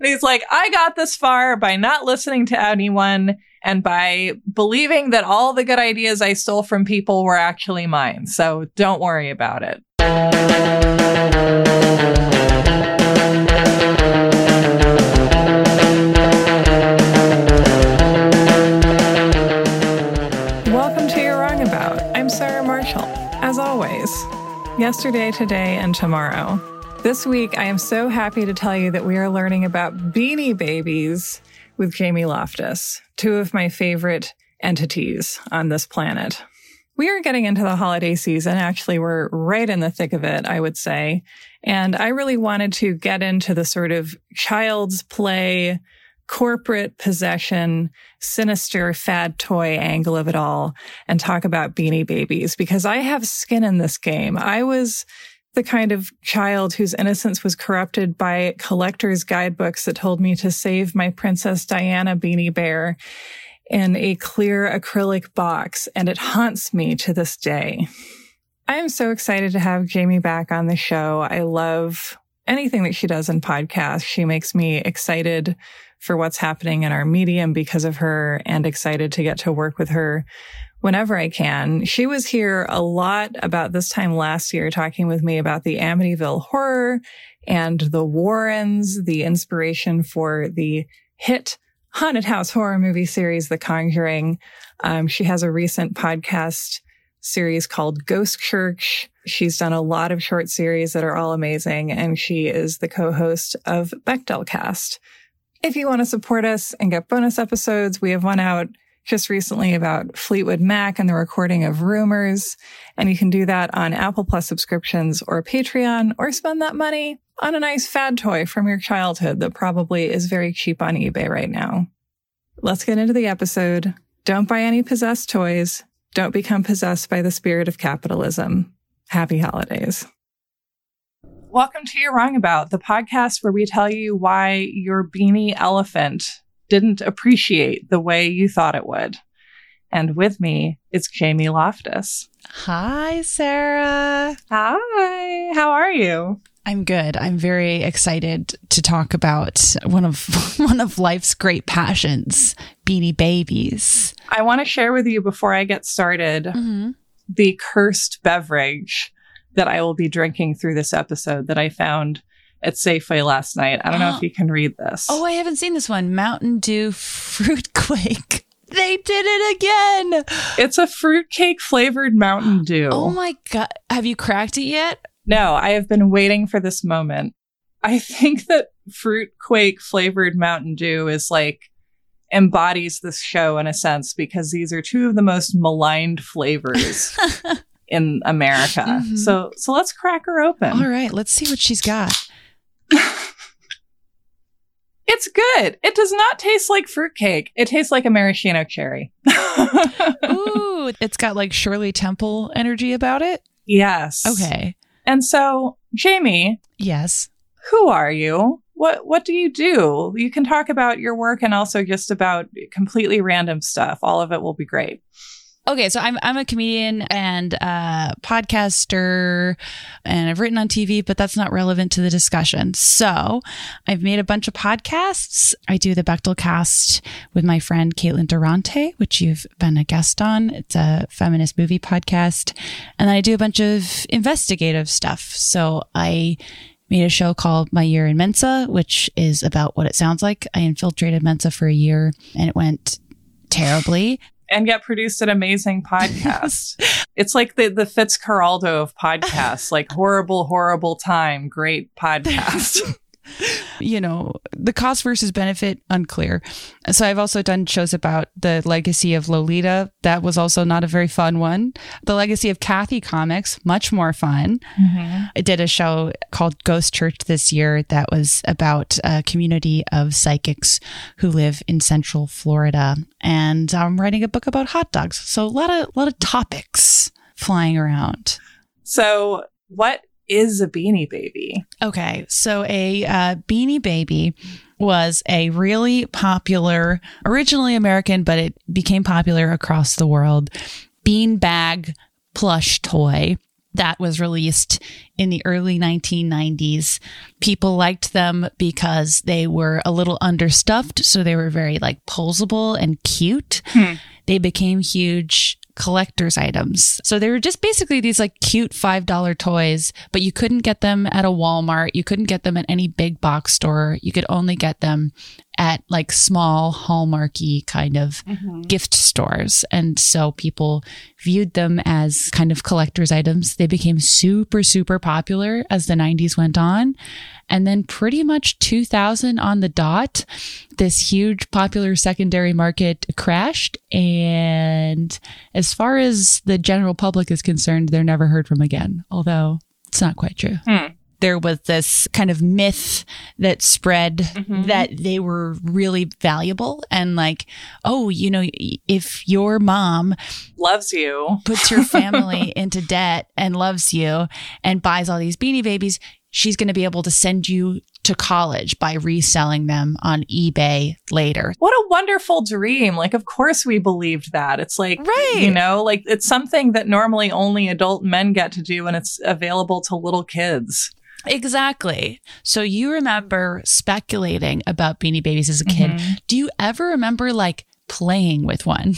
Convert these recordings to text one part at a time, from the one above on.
And he's like, I got this far by not listening to anyone and by believing that all the good ideas I stole from people were actually mine. So don't worry about it. Welcome to You're Wrong About. I'm Sarah Marshall. As always, yesterday, today, and tomorrow. This week, I am so happy to tell you that we are learning about beanie babies with Jamie Loftus, two of my favorite entities on this planet. We are getting into the holiday season. Actually, we're right in the thick of it, I would say. And I really wanted to get into the sort of child's play, corporate possession, sinister fad toy angle of it all and talk about beanie babies because I have skin in this game. I was the kind of child whose innocence was corrupted by collector's guidebooks that told me to save my Princess Diana beanie bear in a clear acrylic box, and it haunts me to this day. I am so excited to have Jamie back on the show. I love anything that she does in podcasts. She makes me excited for what's happening in our medium because of her and excited to get to work with her whenever I can. She was here a lot about this time last year talking with me about the Amityville horror and the Warrens, the inspiration for the hit haunted house horror movie series, The Conjuring. Um, she has a recent podcast series called Ghost Church. She's done a lot of short series that are all amazing, and she is the co-host of Bechdel Cast. If you want to support us and get bonus episodes, we have one out just recently about Fleetwood Mac and the recording of Rumors. And you can do that on Apple Plus subscriptions or Patreon or spend that money on a nice fad toy from your childhood that probably is very cheap on eBay right now. Let's get into the episode. Don't buy any possessed toys. Don't become possessed by the spirit of capitalism. Happy holidays. Welcome to You're Wrong About, the podcast where we tell you why your beanie elephant didn't appreciate the way you thought it would. And with me is Jamie Loftus. Hi, Sarah. Hi. How are you? I'm good. I'm very excited to talk about one of one of life's great passions, beanie babies. I want to share with you before I get started mm-hmm. the cursed beverage that I will be drinking through this episode that I found at Safeway last night. I don't know if you can read this. Oh, I haven't seen this one. Mountain Dew Fruit Quake. They did it again. It's a fruitcake flavored Mountain Dew. Oh my God. Have you cracked it yet? No, I have been waiting for this moment. I think that Fruit Quake flavored Mountain Dew is like embodies this show in a sense because these are two of the most maligned flavors in America. Mm-hmm. So so let's crack her open. All right, let's see what she's got. it's good. It does not taste like fruitcake. It tastes like a maraschino cherry. Ooh, it's got like Shirley Temple energy about it. Yes. Okay. And so, Jamie. Yes. Who are you? What what do you do? You can talk about your work and also just about completely random stuff. All of it will be great. Okay, so I'm I'm a comedian and a podcaster, and I've written on TV, but that's not relevant to the discussion. So I've made a bunch of podcasts. I do the Bechdel Cast with my friend Caitlin Durante, which you've been a guest on. It's a feminist movie podcast, and then I do a bunch of investigative stuff. So I made a show called My Year in Mensa, which is about what it sounds like. I infiltrated Mensa for a year, and it went terribly and yet produced an amazing podcast. it's like the the Fitzcarraldo of podcasts, like horrible, horrible time, great podcast. You know, the cost versus benefit unclear. So I've also done shows about the legacy of Lolita. That was also not a very fun one. The legacy of Cathy Comics, much more fun. Mm-hmm. I did a show called Ghost Church this year that was about a community of psychics who live in Central Florida. And I'm writing a book about hot dogs. So a lot of a lot of topics flying around. So what is a beanie baby? Okay. So a uh, beanie baby was a really popular, originally American, but it became popular across the world bean bag plush toy that was released in the early 1990s. People liked them because they were a little understuffed, so they were very like posable and cute. Hmm. They became huge collector's items. So they were just basically these like cute $5 toys, but you couldn't get them at a Walmart. You couldn't get them at any big box store. You could only get them at like small hallmarky kind of gift stores. And so people viewed them as kind of collector's items. They became super, super popular as the 90s went on. And then pretty much 2000 on the dot, this huge popular secondary market crashed. And as far as the general public is concerned, they're never heard from again, although it's not quite true. Hmm. There was this kind of myth that spread Mhm. that they were really valuable and like, oh, you know, if your mom Loves you. puts your family into debt and loves you and buys all these beanie babies, she's going to be able to send you to college by reselling them on eBay later. What a wonderful dream. Like, of course we believed that. It's like, Right. you know, like it's something that normally only adult men get to do and it's available to little kids. Exactly. So you remember speculating about beanie babies as a kid. Mhm. Do you ever remember like playing with one?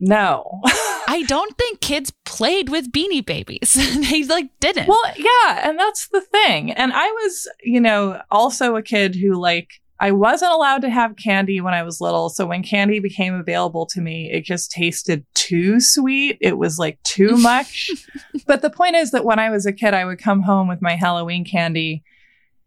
No. I don't think kids played with beanie babies. they like didn't. well, yeah. And that's the thing. And I was, you know, also a kid who, like, I wasn't allowed to have candy when I was little. So when candy became available to me, it just tasted too sweet. It was like too much. but the point is that when I was a kid, I would come home with my Halloween candy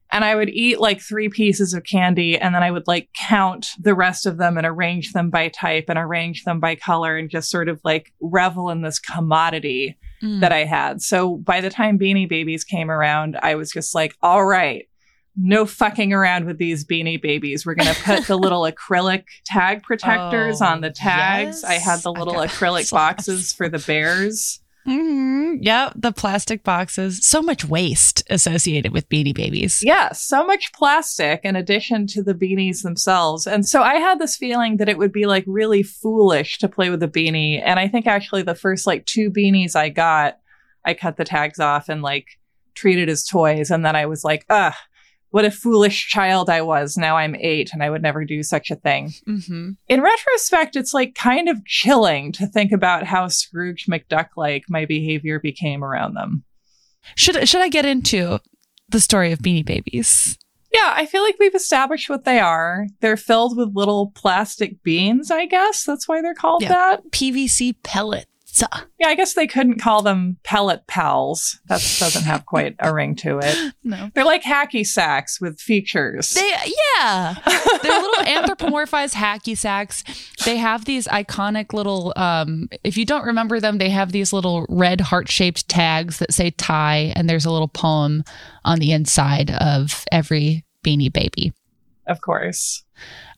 and I would eat like three pieces of candy and then I would like count the rest of them and arrange them by type and arrange them by color and just sort of like revel in this commodity Mm. that I had. So by the time Beanie Babies came around, I was just like, all right, no fucking around with these Beanie Babies. We're going to put the little acrylic tag protectors Oh, on the tags. I had the little acrylic boxes for the bears. Mhm. Yep, the plastic boxes. So much waste associated with beanie babies. Yeah, so much plastic in addition to the beanies themselves. And so I had this feeling that it would be like really foolish to play with a beanie. And I think actually the first like two beanies I got, I cut the tags off and like treated as toys. And then I was like, ugh, what a foolish child I was. Now I'm eight and I would never do such a thing. Mm-hmm. In retrospect, it's like kind of chilling to think about how Scrooge McDuck like my behavior became around them. Should should I get into the story of beanie babies? Yeah, I feel like we've established what they are. They're filled with little plastic beans, I guess. That's why they're called Yeah. that. PVC pellets. Yeah, I guess they couldn't call them pellet pals. That doesn't have quite a ring to it. No. They're like hacky sacks with features. They yeah. They're little anthropomorphized hacky sacks. They have these iconic little um if you don't remember them, they have these little red heart-shaped tags that say Ty and there's a little poem on the inside of every beanie baby. of course.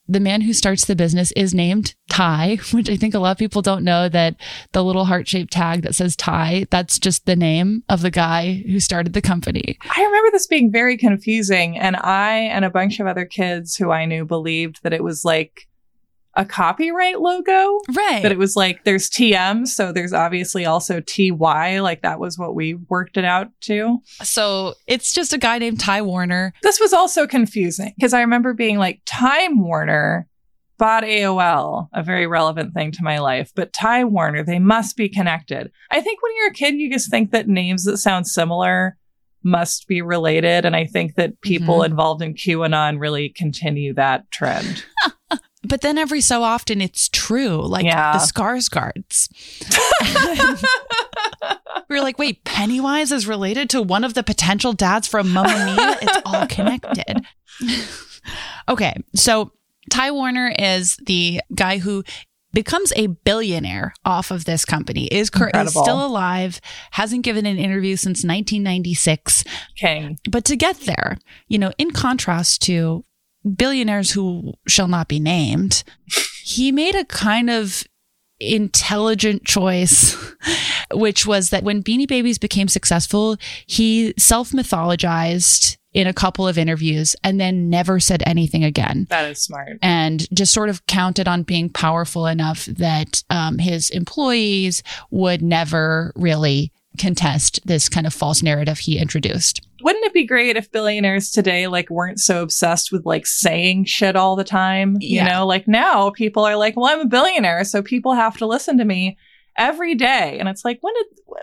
The man who starts the business is named Ty, which I think a lot of people don't know that the little heart shaped tag that says Ty, that's just the name of the guy who started the company. I remember this being very confusing, and I and a bunch of other kids who I knew believed that it was like a copyright logo. Right. that it was like there's TM, so there's obviously also TY. Like that was what we worked it out to. so it's just a guy named Ty Warner. This was also confusing because I remember being like Time Warner bought AOL, a very relevant thing to my life, but Ty Warner, they must be connected. I think when you're a kid, you just think that names that sound similar must be related. And I think that people Mhm. involved in QAnon really continue that trend. But then every so often it's true, like Yeah. the Skarsgårds. we were like, wait, Pennywise is related to one of the potential dads from Mamma Mia? It's all connected. okay, so Ty Warner is the guy who becomes a billionaire off of this company is, cur- is still alive hasn't given an interview since 1996 Okay. but to get there you know in contrast to billionaires who shall not be named he made a kind of intelligent choice which was that when beanie babies became successful he self-mythologized in a couple of interviews and then never said anything again That is smart. and just sort of counted on being powerful enough that um, his employees would never really contest this kind of false narrative he introduced. Wouldn't it be great if billionaires today like weren't so obsessed with like saying shit all the time? Yeah. You know, like now people are like, "Well, I'm a billionaire, so people have to listen to me every day." And it's like, "What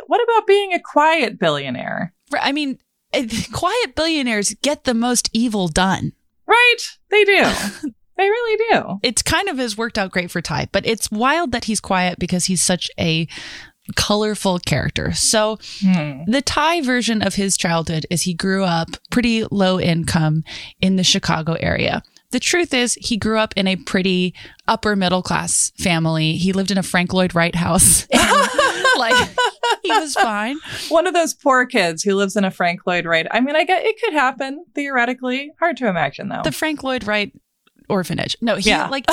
what about being a quiet billionaire?" I mean, eh, quiet billionaires get the most evil done. Right? They do. they really do. It's kind of has worked out great for Ty, but it's wild that he's quiet because he's such a colorful character. So Hmm. the Ty version of his childhood is he grew up pretty low income in the Chicago area. The truth is, he grew up in a pretty upper middle class family. He lived in a Frank Lloyd Wright house. Like, he was fine. One of those poor kids who lives in a Frank Lloyd Wright. I mean, I get it could happen theoretically. Hard to imagine though. The Frank Lloyd Wright orphanage. No, he Yeah. like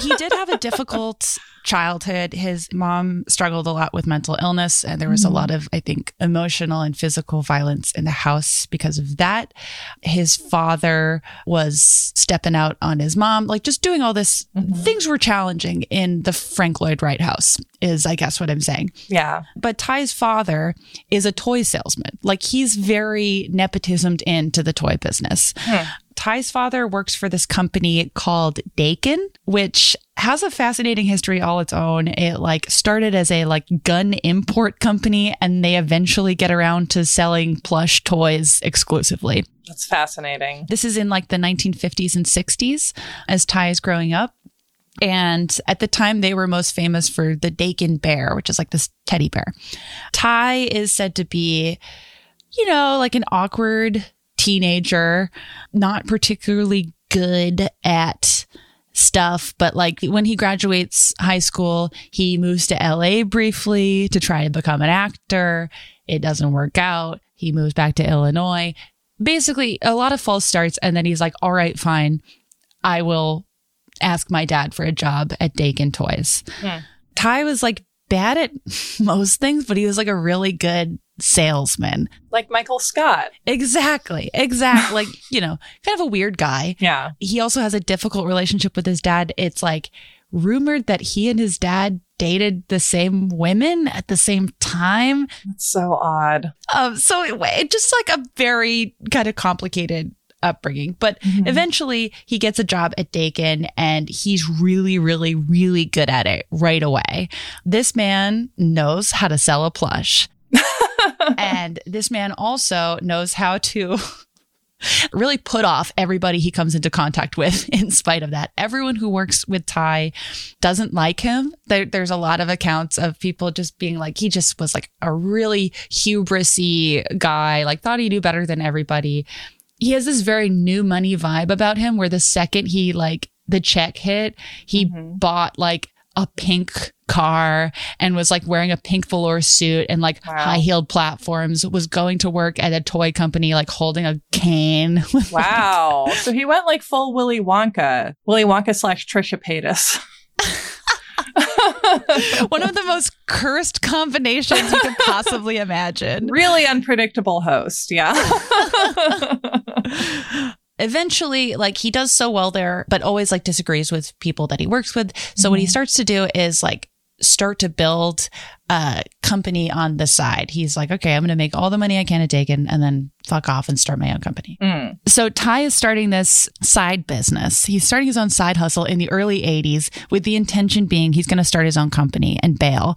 he did have a difficult childhood. His mom struggled a lot with mental illness, and there was a Mhm. lot of, I think, emotional and physical violence in the house because of that. His father was stepping out on his mom, like just doing all this. Mhm. Things were challenging in the Frank Lloyd Wright house, is I guess what I'm saying. yeah. But Ty's father is a toy salesman. Like he's very nepotismed into the toy business. Hmm. Ty's father works for this company called Dakin, which has a fascinating history all its own. It like started as a like gun import company and they eventually get around to selling plush toys exclusively. That's fascinating. This is in like the 1950s and 60s as Ty is growing up. And at the time, they were most famous for the Dakin bear, which is like this teddy bear. Ty is said to be, you know, like an awkward teenager, not particularly good at stuff. But like when he graduates high school, he moves to LA briefly to try to become an actor. It doesn't work out. He moves back to Illinois. Basically, a lot of false starts. And then he's like, all right, fine. I will ask my dad for a job at Dakin Toys. Hmm. Ty was like bad at most things, but he was like a really good salesman. Like Michael Scott. Exactly. Exactly. like, you know, kind of a weird guy. Yeah. He also has a difficult relationship with his dad. It's like rumored that he and his dad dated the same women at the same time. That's so odd. Um, so it, it just like a very kind of complicated upbringing. But Mhm. eventually he gets a job at Dakin and he's really, really, really good at it right away. This man knows how to sell a plush. and this man also knows how to really put off everybody he comes into contact with in spite of that. Everyone who works with Ty doesn't like him. There, there's a lot of accounts of people just being like, he just was like a really hubrisy guy, like thought he knew better than everybody. He has this very new money vibe about him where the second he like the check hit, he Mhm. bought like a pink car and was like wearing a pink velour suit and like Wow. high heeled platforms, was going to work at a toy company, like holding a cane. Wow. so he went like full Willy Wonka. Willy Wonka slash Trisha Paytas. One of the most cursed combinations you could possibly imagine. really unpredictable host. Yeah. Eventually, like he does so well there, but always like disagrees with people that he works with. So what he Mhm. starts to do is like start to build a company on the side. He's like, okay, I'm going to make all the money I can at Dakin and then fuck off and start my own company. Mm. So Ty is starting this side business. He's starting his own side hustle in the early 80s with the intention being he's going to start his own company and bail.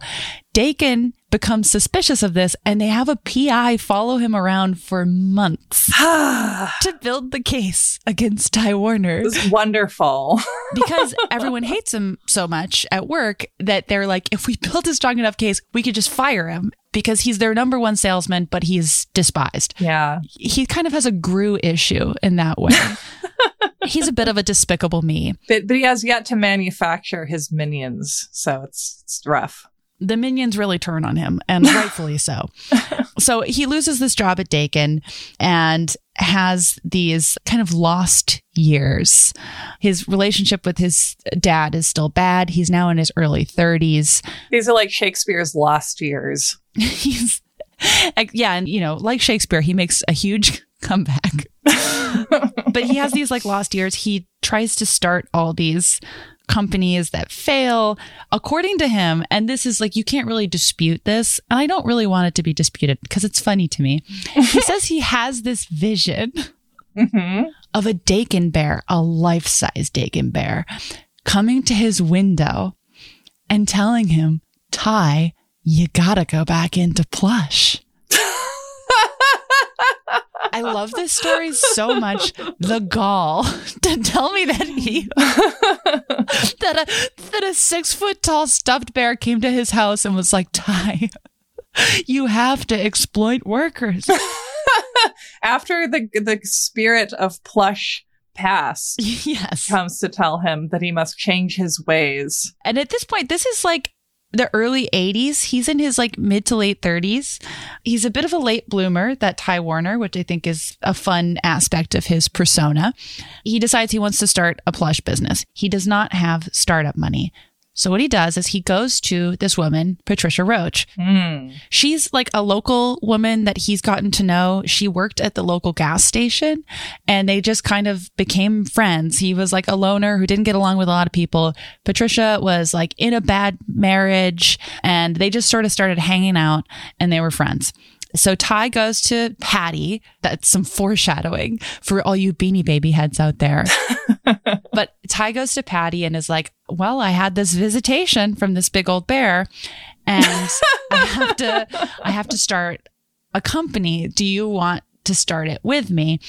Dakin becomes suspicious of this and they have a PI follow him around for months to build the case against Ty Warner It was wonderful. because everyone hates him so much at work that they're like, if we build a strong enough case, we could just fire him because he's their number one salesman, but he's despised Yeah. he kind of has a Gru issue in that way. He's a bit of a despicable me. But, but he has yet to manufacture his minions. So it's, it's rough. The minions really turn on him, and rightfully so. So he loses this job at Dakin and has these kind of lost years. His relationship with his dad is still bad. He's now in his early 30s. These are like Shakespeare's lost years. He's, yeah, and you know, like Shakespeare, he makes a huge comeback. but he has these like lost years. He tries to start all these companies that fail. According to him, and this is like, you can't really dispute this. And I don't really want it to be disputed because it's funny to me. he says he has this vision hmm of a Dakin bear, a life size Dakin bear, coming to his window and telling him, Ty, you gotta go back into plush. I love this story so much. The gall to tell me that he that a that a six foot tall stuffed bear came to his house and was like, Ty, you have to exploit workers. After the the spirit of plush pass yes. comes to tell him that he must change his ways. And at this point, this is like the early 80s. He's in his like mid to late 30s. He's a bit of a late bloomer, that Ty Warner, which I think is a fun aspect of his persona. He decides he wants to start a plush business. He does not have startup money. So what he does is he goes to this woman, Patricia Roche. Hmm. She's like a local woman that he's gotten to know. She worked at the local gas station and they just kind of became friends. He was like a loner who didn't get along with a lot of people. Patricia was like in a bad marriage and they just sort of started hanging out and they were friends. So Ty goes to Patty. That's some foreshadowing for all you beanie baby heads out there. but Ty goes to Patty and is like, Well, I had this visitation from this big old bear and I have to I have to start a company. Do you want to start it with me?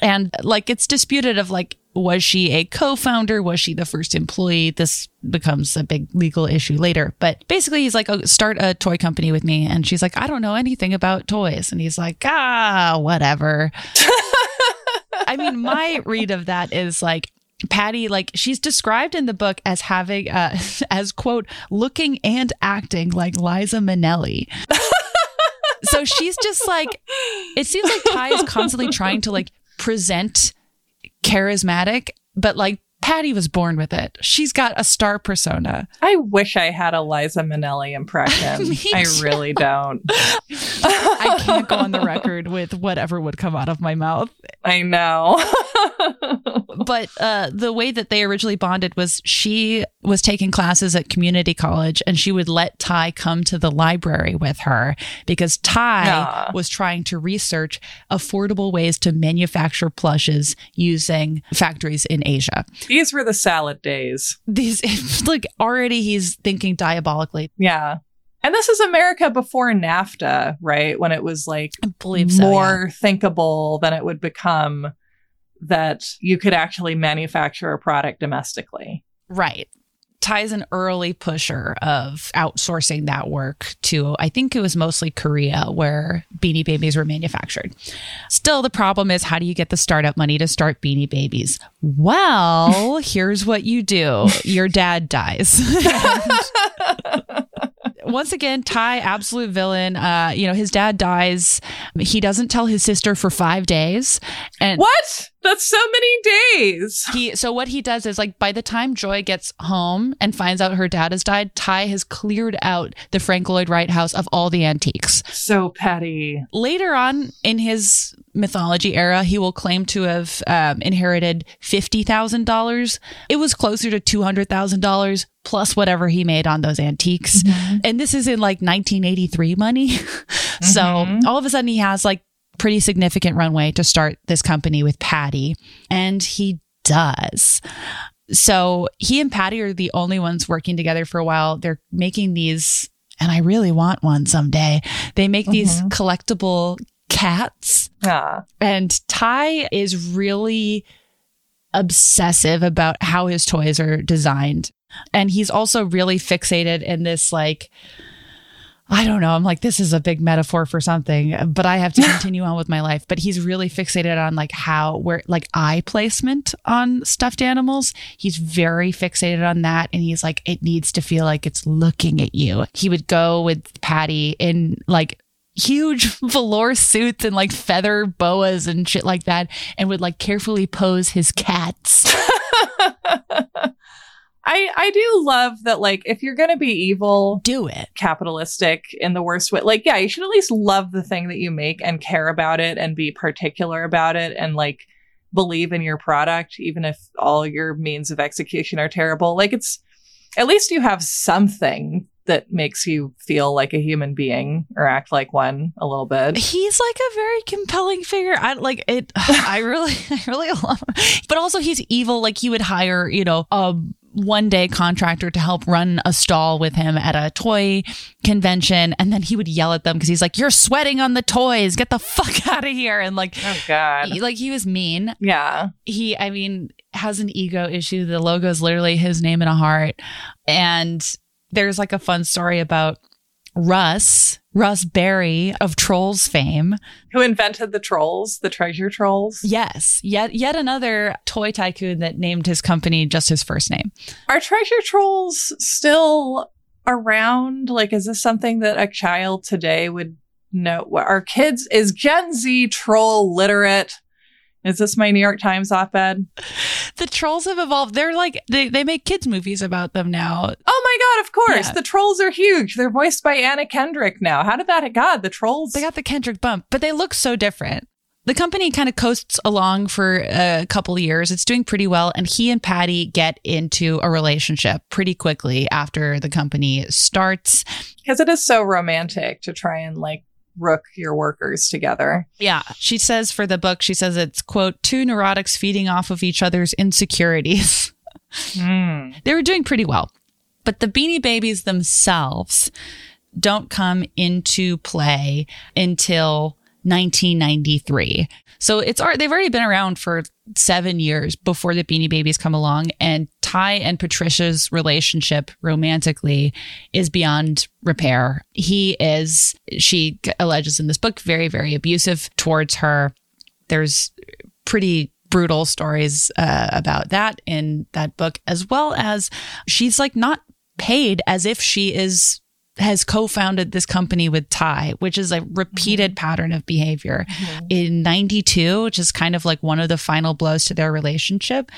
And like it's disputed of like was she a co-founder? Was she the first employee? This becomes a big legal issue later. But basically he's like, oh, start a toy company with me. And she's like, I don't know anything about toys. And he's like, ah, whatever. I mean, my read of that is like Patty, like she's described in the book as having, uh, as quote, looking and acting like Liza Minnelli. so she's just like, it seems like Ty is constantly trying to like present charismatic, but like Patty was born with it. She's got a star persona. I wish I had a Liza Minnelli impression. I really don't. I can't go on the record with whatever would come out of my mouth. I know. but uh, the way that they originally bonded was she was taking classes at community college and she would let Ty come to the library with her because Ty Yeah. was trying to research affordable ways to manufacture plushes using factories in Asia. These were the salad days. These like already he's thinking diabolically. Yeah. And this is America before NAFTA, right? When it was like believe so. more thinkable than it would become that you could actually manufacture a product domestically. Right. Ty's an early pusher of outsourcing that work to, I think it was mostly Korea where Beanie Babies were manufactured. Still, the problem is how do you get the startup money to start Beanie Babies? Well, here's what you do your dad dies. Once again, Ty, absolute villain. Uh, you know, his dad dies. He doesn't tell his sister for five days. And What? That's so many days. he so what he does is like by the time Joy gets home and finds out her dad has died, Ty has cleared out the Frank Lloyd Wright house of all the antiques. So petty. Later on in his mythology era, he will claim to have um, inherited fifty thousand dollars. It was closer to two hundred thousand dollars plus whatever he made on those antiques. And this is in like 1983 money. so Mhm. all of a sudden he has like pretty significant runway to start this company with Patty. And he does. So he and Patty are the only ones working together for a while. They're making these, and I really want one someday. They make these Mhm. collectible cats. Yeah. And Ty is really obsessive about how his toys are designed. And he's also really fixated in this, like, I don't know. I'm like, this is a big metaphor for something, but I have to continue on with my life. But he's really fixated on like how, where, like eye placement on stuffed animals. He's very fixated on that. And he's like, it needs to feel like it's looking at you. He would go with Patty in like huge velour suits and like feather boas and shit like that and would like carefully pose his cats. I I do love that like if you're going to be evil, Do it. capitalistic in the worst way, like yeah, you should at least love the thing that you make and care about it and be particular about it and like believe in your product, even if all your means of execution are terrible. Like it's, at least you have something that makes you feel like a human being or act like one a little bit. He's like a very compelling figure. I like it. I really, I really love him. But also, he's evil. Like he would hire, you know, a one day contractor to help run a stall with him at a toy convention. And then he would yell at them because he's like, You're sweating on the toys. Get the fuck out of here. And like, oh, God. He, like he was mean. Yeah. He, I mean, has an ego issue. The logo is literally his name and a heart. And there's like a fun story about Russ, Russ Berrie of Trolls fame. Who invented the trolls, the treasure trolls? Yes. Yet yet another toy tycoon that named his company just his first name. Are treasure trolls still around? Like, is this something that a child today would know? Are kids, is Gen Z troll literate? Is this my New York Times op ed? The trolls have evolved. They're like, they, they make kids' movies about them now. Oh my God, of course. Yeah. The trolls are huge. They're voiced by Anna Kendrick now. How did that, God, the trolls? They got the Kendrick bump, but they look so different. The company kind of coasts along for a couple of years. It's doing pretty well. And he and Patty get into a relationship pretty quickly after the company starts. Because it is so romantic to try and like rook your workers together. Yeah. She says for the book, she says it's, quote, two neurotics feeding off of each other's insecurities. Mm. They were doing pretty well. But the Beanie Babies themselves don't come into play until 1993. So it's they've already been around for seven years before the Beanie Babies come along, and Ty and Patricia's relationship romantically is beyond repair. He is, she alleges in this book, very very abusive towards her. There's pretty brutal stories uh, about that in that book, as well as she's like not paid as if she is has co-founded this company with Ty, which is a repeated mm-hmm. pattern of behavior. Mm-hmm. In 92, which is kind of like one of the final blows to their relationship,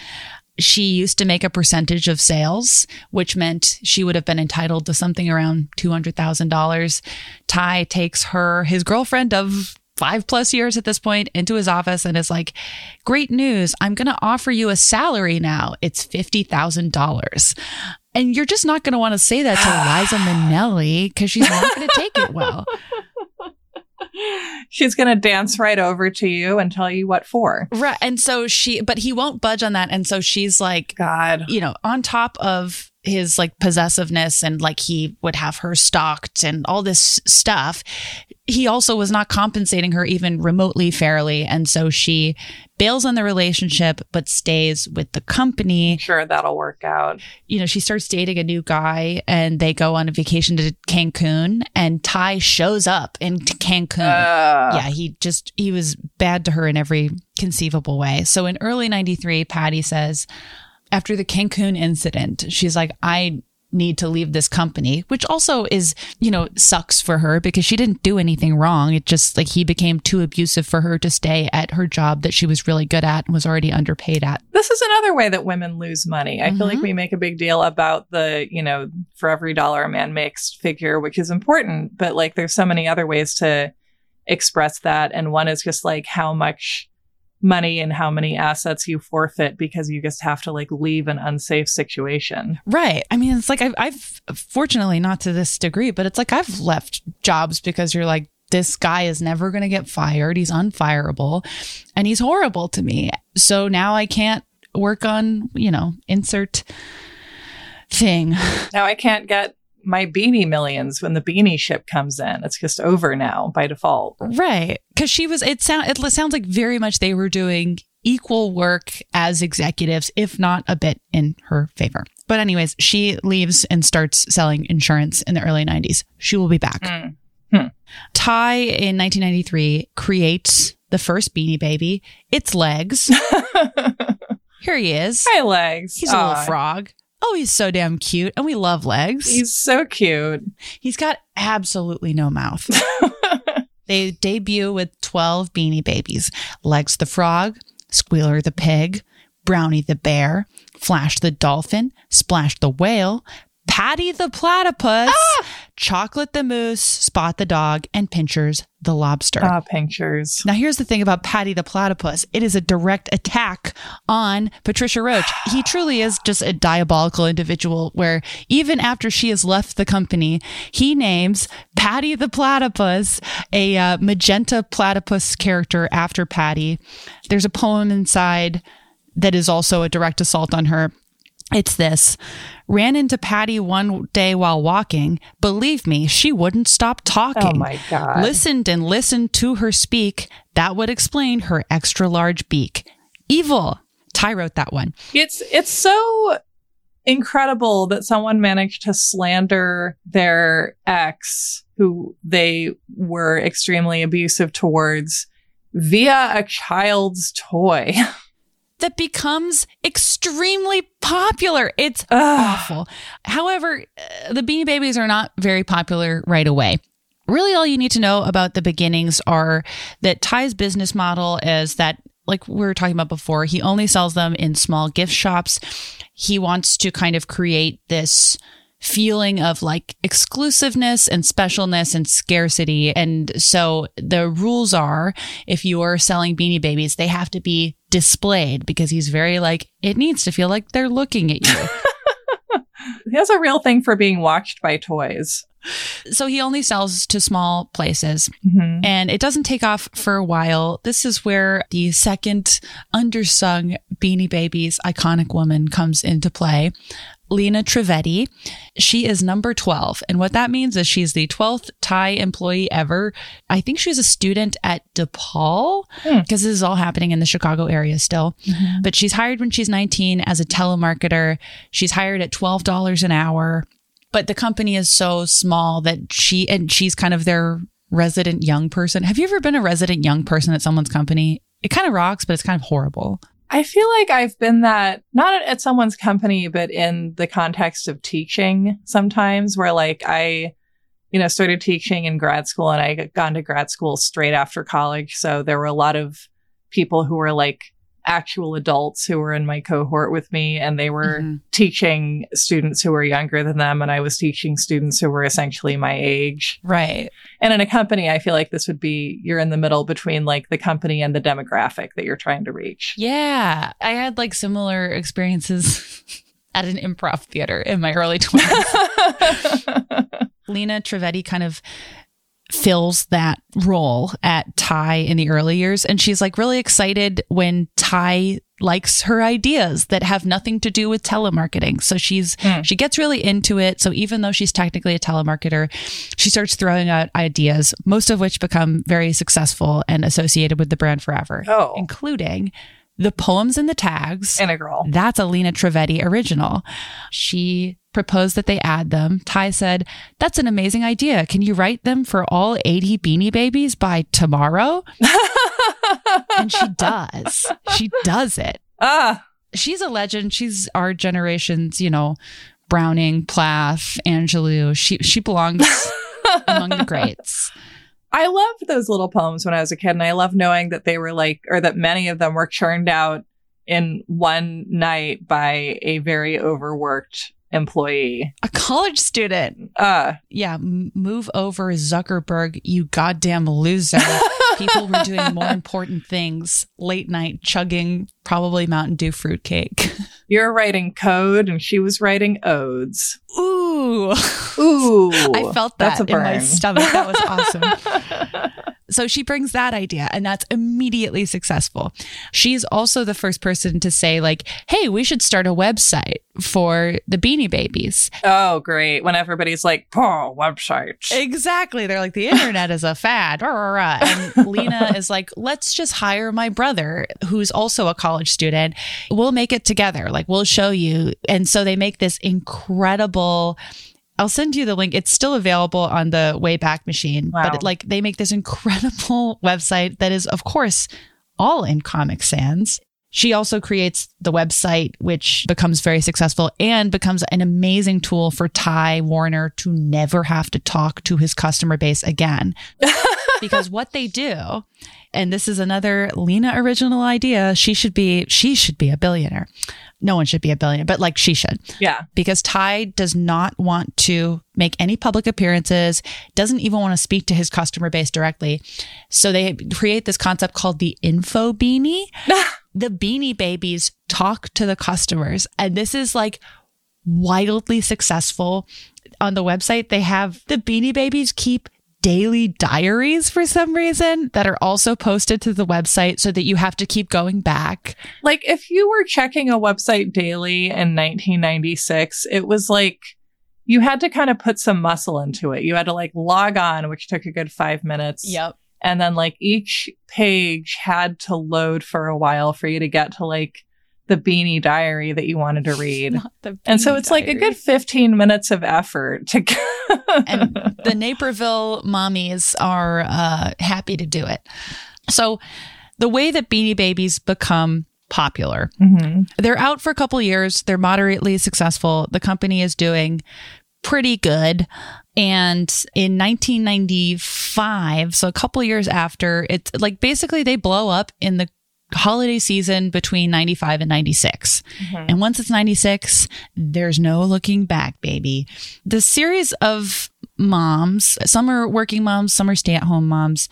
she used to make a percentage of sales, which meant she would have been entitled to something around $200,000. Ty takes her, his girlfriend of five plus years at this point into his office and is like, Great news. I'm going to offer you a salary now. It's $50,000. And you're just not going to want to say that to Liza Minnelli because she's not going to take it well. She's going to dance right over to you and tell you what for. Right. And so she, but he won't budge on that. And so she's like, God, you know, on top of his like possessiveness and like he would have her stalked and all this stuff. He also was not compensating her even remotely fairly. And so she bails on the relationship, but stays with the company. Sure, that'll work out. You know, she starts dating a new guy and they go on a vacation to Cancun and Ty shows up in Cancun. Uh. Yeah, he just, he was bad to her in every conceivable way. So in early 93, Patty says, after the Cancun incident, she's like, I need to leave this company, which also is, you know, sucks for her because she didn't do anything wrong. It just like he became too abusive for her to stay at her job that she was really good at and was already underpaid at. This is another way that women lose money. I mm-hmm. feel like mm-hmm. we make a big deal about the, you know, for every dollar a man makes figure, which is important, but like there's so many other ways to express that. And one is just like how much money and how many assets you forfeit because you just have to like leave an unsafe situation. Right. I mean, it's like I've, I've fortunately not to this degree, but it's like I've left jobs because you're like, this guy is never going to get fired. He's unfireable and he's horrible to me. So now I can't work on, you know, insert thing. Now I can't get my beanie millions when the beanie ship comes in. It's just over now by default. Right. Cause she was, it sound, it sounds like very much they were doing equal work as executives, if not a bit in her favor. But anyways, she leaves and starts selling insurance in the early 90s. She will be back. Mm. Hmm. Ty in 1993 creates the first beanie baby. Its legs. Here he is. Hi, legs. He's a little frog. Oh, he's so damn cute. And we love legs. He's so cute. He's got absolutely no mouth. they debut with 12 beanie babies Legs the frog, Squealer the pig, Brownie the bear, Flash the dolphin, Splash the whale, Patty the platypus, Chocolate the moose, Spot the dog, and Pinchers the lobster. Ah, Pinchers. Now, here's the thing about Patty the platypus it is a direct attack on Patricia Roche. He truly is just a diabolical individual where even after she has left the company, he names Patty the platypus a uh, magenta platypus character after Patty. There's a poem inside that is also a direct assault on her. It's this. Ran into Patty one day while walking. Believe me, she wouldn't stop talking. Oh my God. Listened and listened to her speak. That would explain her extra large beak. Evil. Ty wrote that one. It's it's so incredible that someone managed to slander their ex who they were extremely abusive towards via a child's toy. that becomes extremely popular. It's Ugh. awful. However, uh, the Beanie Babies are not very popular right away. Really, all you need to know about the beginnings are that Ty's business model is that, like we were talking about before, he only sells them in small gift shops. He wants to kind of create this feeling of like exclusiveness and specialness and scarcity. And so the rules are if you are selling beanie babies, they have to be displayed because he's very like, it needs to feel like they're looking at you. he has a real thing for being watched by toys. so he only sells to small places Mhm. and it doesn't take off for a while. This is where the second undersung Beanie Babies iconic woman comes into play. Lina Trivedi. She is number 12. And what that means is she's the 12th Ty employee ever. I think she was a student at DePaul Hmm. because this is all happening in the Chicago area still. Mhm. But she's hired when she's 19 as a telemarketer. She's hired at $12 an hour. But the company is so small that she, and she's kind of their resident young person. Have you ever been a resident young person at someone's company? It kind of rocks, but it's kind of horrible. I feel like I've been that not at someone's company, but in the context of teaching sometimes where like I, you know, started teaching in grad school and I got gone to grad school straight after college. So there were a lot of people who were like actual adults who were in my cohort with me and they were Mhm. teaching students who were younger than them and I was teaching students who were essentially my age. Right. And in a company, I feel like this would be you're in the middle between like the company and the demographic that you're trying to reach. Yeah. I had like similar experiences at an improv theater in my early 20s. Lina Trivedi kind of fills that role at Ty in the early years. And she's like really excited when Ty likes her ideas that have nothing to do with telemarketing. So she's, Hmm. she gets really into it. So even though she's technically a telemarketer, she starts throwing out ideas, most of which become very successful and associated with the brand forever, oh, including the poems and the tags. integral. That's a Lina Trivedi original. She proposed that they add them. Ty said, That's an amazing idea. Can you write them for all 80 beanie babies by tomorrow? And she does. She does it. ah, She's a legend. She's our generation's, you know, Browning, Plath, Angelou. She she belongs among the greats. I loved those little poems when I was a kid, and I love knowing that they were like, or that many of them were churned out in one night by a very overworked employee. A college student. Uh, Yeah, move over Zuckerberg, you goddamn loser. People were doing more important things. Late night chugging, probably Mountain Dew fruitcake. you're writing code, and she was writing odes. Ooh, Ooh, I felt that that's a in my stomach. That was awesome. So she brings that idea, and that's immediately successful. She's also the first person to say, like, hey, we should start a website for the Beanie Babies. oh, great! When everybody's like, "Oh, website." Exactly. They're like, the internet is a fad. And Lina is like, let's just hire my brother, who's also a college student. We'll make it together. Like, we'll show you. And so they make this incredible. I'll send you the link. It's still available on the Wayback Machine, Wow. but it, like they make this incredible website that is, of course, all in Comic Sans. She also creates the website, which becomes very successful and becomes an amazing tool for Ty Warner to never have to talk to his customer base again. because what they do, and this is another Lina original idea, she should be she should be a billionaire. No one should be a billionaire, but like she should. Yeah. Because Ty does not want to make any public appearances, doesn't even want to speak to his customer base directly. So they create this concept called the info beanie. the beanie babies talk to the customers. And this is like wildly successful. On the website, they have the beanie babies keep daily diaries for some reason that are also posted to the website so that you have to keep going back. Like if you were checking a website daily in 1996, it was like you had to kind of put some muscle into it. You had to like log on, which took a good five minutes. Yep. And then like each page had to load for a while for you to get to like the beanie diary that you wanted to read. and so it's diary. like a good 15 minutes of effort to and the Naperville mommies are uh, happy to do it. So the way that beanie babies become popular, mm-hmm. they're out for a couple years. They're moderately successful. The company is doing pretty good. And in 1995, so a couple years after, it's like basically they blow up in the holiday season between 95 and 96. Mm-hmm. And once it's 96, there's no looking back, baby. The series of moms, some are working moms, some are stay at home moms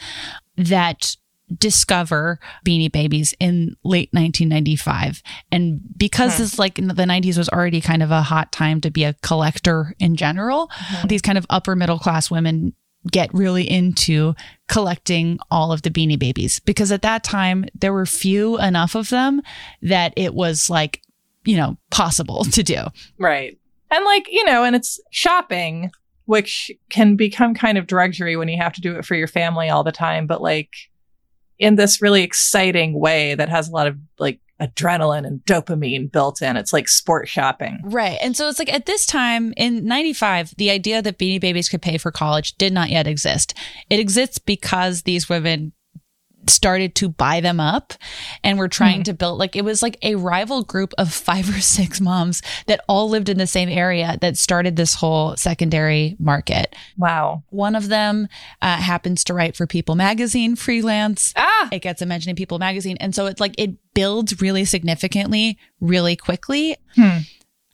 that discover beanie babies in late 1995 and because mm-hmm. this like in the 90s was already kind of a hot time to be a collector in general mm-hmm. these kind of upper middle class women get really into collecting all of the beanie babies because at that time there were few enough of them that it was like, you know, possible to do. Right. And like, you know, and it's shopping, which can become kind of drudgery when you have to do it for your family all the time, but like in this really exciting way that has a lot of like adrenaline and dopamine built in. It's like sport shopping. Right. And so it's like at this time in 95, the idea that Beanie Babies could pay for college did not yet exist. It exists because these women started to buy them up and were trying mm. to build like it was like a rival group of five or six moms that all lived in the same area that started this whole secondary market. Wow. One of them uh, happens to write for People magazine freelance. Ah! It gets a mention in People magazine. And so it's like it builds really significantly, really quickly. Hmm.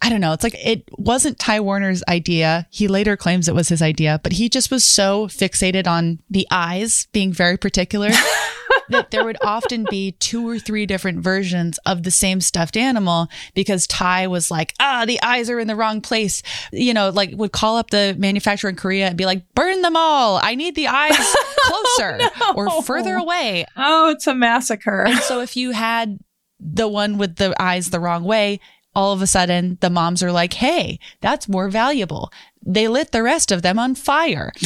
I don't know. It's like it wasn't Ty Warner's idea. He later claims it was his idea, but he just was so fixated on the eyes being very particular that there would often be two or three different versions of the same stuffed animal because Ty was like, ah, the eyes are in the wrong place. You know, like would call up the manufacturer in Korea and be like, burn them all. I need the eyes closer oh, no. or further away. Oh, it's a massacre. And so if you had the one with the eyes the wrong way, all of a sudden the moms are like, Hey, that's more valuable. They lit the rest of them on fire.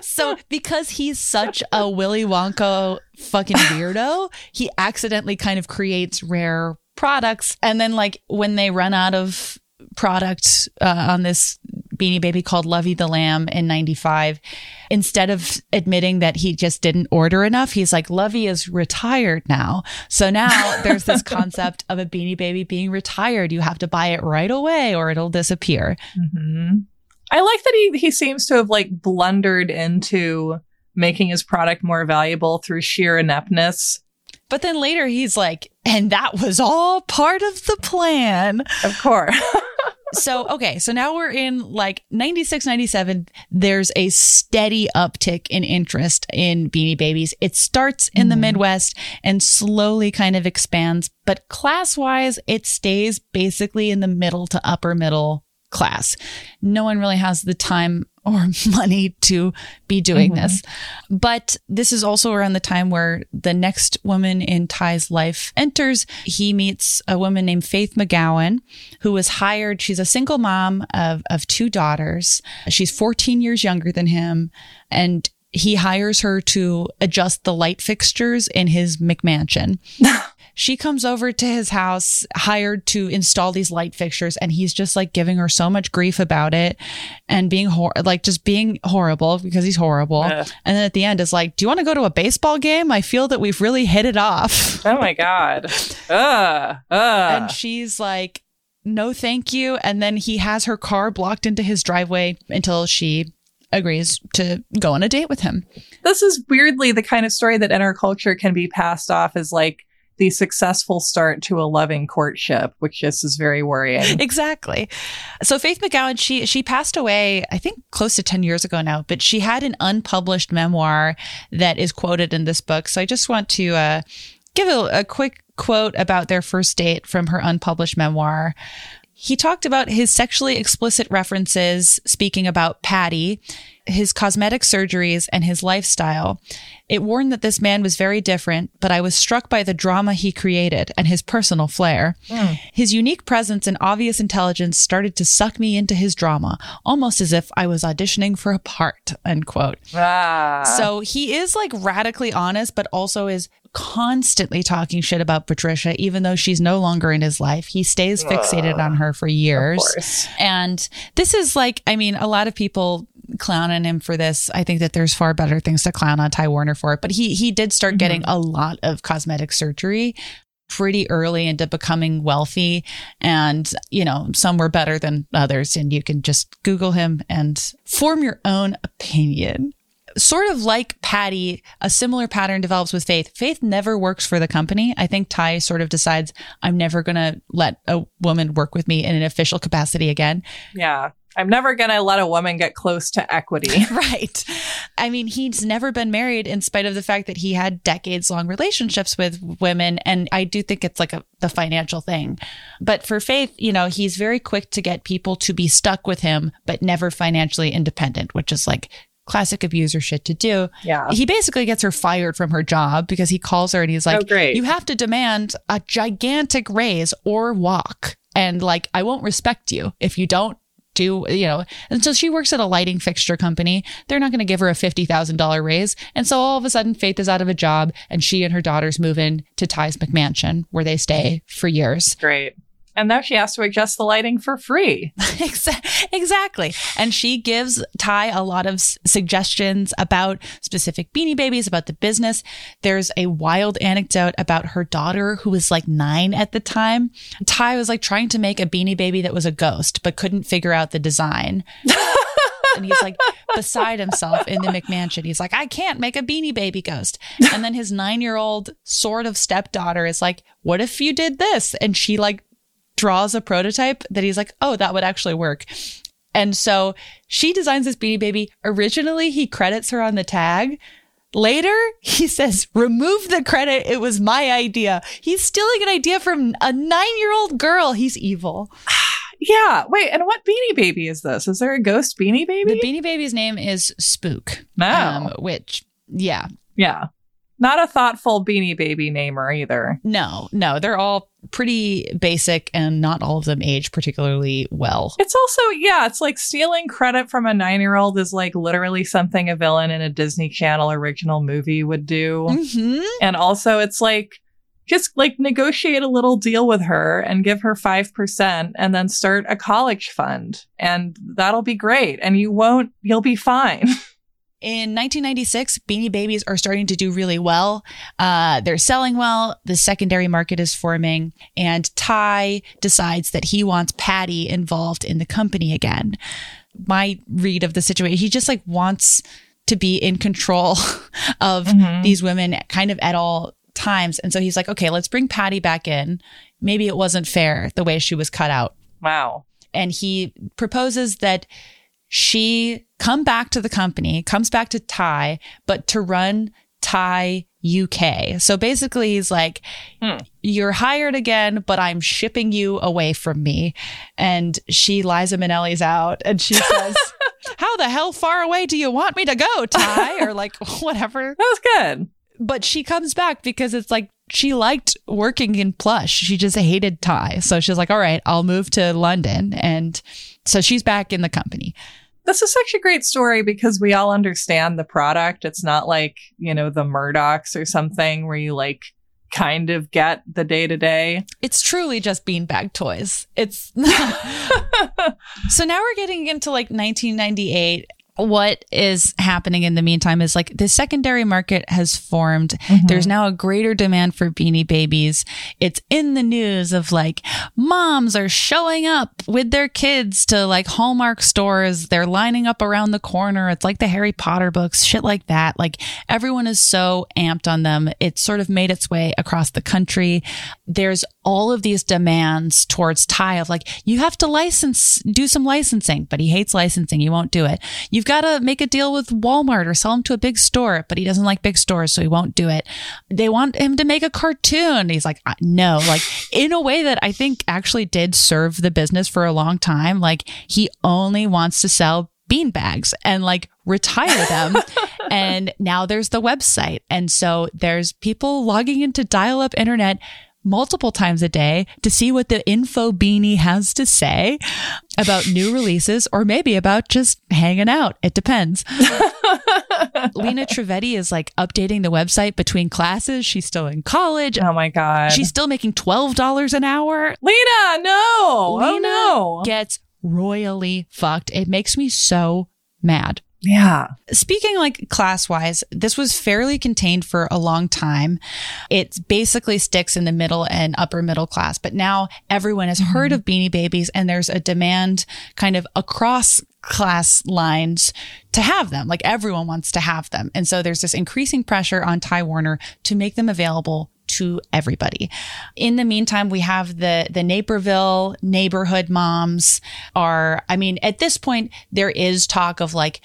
So, so because he's such a Willy Wonka fucking weirdo, he accidentally kind of creates rare products. And then like when they run out of product uh, on this beanie baby called Lovey the Lamb in 95. Instead of admitting that he just didn't order enough, he's like, Lovey is retired now. So now there's this concept of a beanie baby being retired. You have to buy it right away or it'll disappear. Mm-hmm. I like that he, he seems to have like blundered into making his product more valuable through sheer ineptness. But then later he's like, and that was all part of the plan. Of course. so okay so now we're in like 96 97 there's a steady uptick in interest in beanie babies it starts in mm. the mm-hmm. midwest and slowly kind of expands but class wise it stays basically in the middle to upper middle class no one really has the time or money to be doing mm-hmm. this. But this is also around the time where the next woman in Ty's life enters. He meets a woman named Faith McGowan, who was hired. She's a single mom of, of two daughters. She's 14 years younger than him. And he hires her to adjust the light fixtures in his McMansion. She comes over to his house, hired to install these light fixtures, and he's just like giving her so much grief about it and being hor- like just being horrible because he's horrible. Uh. And then at the end, is like, "Do you want to go to a baseball game? I feel that we've really hit it off." Oh my god. uh, uh. And she's like, "No, thank you." And then he has her car blocked into his driveway until she agrees to go on a date with him. This is weirdly the kind of story that in our culture can be passed off as like the successful start to a loving courtship, which just is very worrying. exactly. So Faith McGowan, she she passed away, I think close to 10 years ago now, but she had an unpublished memoir that is quoted in this book. So I just want to uh, give a, a quick quote about their first date from her unpublished memoir. He talked about his sexually explicit references, speaking about Patty, his cosmetic surgeries, and his lifestyle. It warned that this man was very different, but I was struck by the drama he created and his personal flair. Mm. His unique presence and obvious intelligence started to suck me into his drama, almost as if I was auditioning for a part, end quote. Ah. So he is like radically honest, but also is constantly talking shit about Patricia, even though she's no longer in his life. He stays fixated uh, on her for years. And this is like, I mean, a lot of people clown on him for this. I think that there's far better things to clown on Ty Warner for. But he he did start mm-hmm. getting a lot of cosmetic surgery pretty early into becoming wealthy and you know some were better than others and you can just google him and form your own opinion sort of like Patty, a similar pattern develops with Faith. Faith never works for the company. I think Ty sort of decides, I'm never going to let a woman work with me in an official capacity again. Yeah. I'm never going to let a woman get close to equity. right. I mean, he's never been married in spite of the fact that he had decades long relationships with women. And I do think it's like a, the financial thing. But for Faith, you know, he's very quick to get people to be stuck with him, but never financially independent, which is like classic abuser shit to do. Yeah. He basically gets her fired from her job because he calls her and he's like, oh, great. You have to demand a gigantic raise or walk. And like, I won't respect you if you don't do, you know. And so she works at a lighting fixture company. They're not going to give her a $50,000 raise. And so all of a sudden, Faith is out of a job and she and her daughters move in to Ty's McMansion where they stay for years. Great. And now she has to adjust the lighting for free. exactly. And she gives Ty a lot of s- suggestions about specific beanie babies, about the business. There's a wild anecdote about her daughter who was like nine at the time. Ty was like trying to make a beanie baby that was a ghost, but couldn't figure out the design. and he's like beside himself in the McMansion. He's like, I can't make a beanie baby ghost. And then his nine year old sort of stepdaughter is like, What if you did this? And she like draws a prototype that he's like, oh, that would actually work. And so she designs this Beanie Baby. Originally, he credits her on the tag. Later, he says, remove the credit. It was my idea. He's stealing an idea from a nine year old girl. He's evil. yeah. Wait, and what Beanie Baby is this? Is there a ghost Beanie Baby? The Beanie Baby's name is Spook. No. Um, which, yeah. Yeah. Not a thoughtful Beanie Baby namer either. No, no. They're all pretty basic and not all of them age particularly well. It's also, yeah, it's like stealing credit from a nine year old is like literally something a villain in a Disney Channel original movie would do. Mm-hmm. And also, it's like, just like negotiate a little deal with her and give her 5% and then start a college fund. And that'll be great. And you won't, you'll be fine. In 1996, Beanie Babies are starting to do really well. Uh, they're selling well. The secondary market is forming, and Ty decides that he wants Patty involved in the company again. My read of the situation, he just like wants to be in control of mm-hmm. these women kind of at all times. And so he's like, okay, let's bring Patty back in. Maybe it wasn't fair the way she was cut out. Wow. And he proposes that she come back to the company, comes back to Ty, but to run Ty UK. So basically, he's like, hmm. You're hired again, but I'm shipping you away from me. And she, Liza Minnelli's out and she says, How the hell far away do you want me to go, Ty? Or like, whatever. That was good. But she comes back because it's like, she liked working in plush. She just hated Ty. So she's like, all right, I'll move to London. And so she's back in the company this is such a great story because we all understand the product. It's not like, you know, the Murdochs or something where you like kind of get the day to day. It's truly just beanbag toys. It's so now we're getting into like 1998 what is happening in the meantime is like the secondary market has formed. Mm-hmm. There's now a greater demand for beanie babies. It's in the news of like moms are showing up with their kids to like Hallmark stores. They're lining up around the corner. It's like the Harry Potter books, shit like that. Like everyone is so amped on them. It's sort of made its way across the country. There's all of these demands towards Ty of like, you have to license, do some licensing, but he hates licensing. He won't do it. You've got to make a deal with Walmart or sell him to a big store, but he doesn't like big stores, so he won't do it. They want him to make a cartoon. He's like, uh, no, like in a way that I think actually did serve the business for a long time. Like he only wants to sell bean bags and like retire them. and now there's the website. And so there's people logging into dial up internet multiple times a day to see what the info beanie has to say about new releases or maybe about just hanging out. It depends. Lina Trivedi is like updating the website between classes. She's still in college. Oh my God. She's still making $12 an hour. Lina, no. Oh, Lina oh no. Gets royally fucked. It makes me so mad. Yeah. Speaking like class wise, this was fairly contained for a long time. It basically sticks in the middle and upper middle class, but now everyone has mm-hmm. heard of Beanie Babies and there's a demand kind of across class lines to have them. Like everyone wants to have them. And so there's this increasing pressure on Ty Warner to make them available to everybody. In the meantime, we have the the Naperville neighborhood moms are I mean, at this point there is talk of like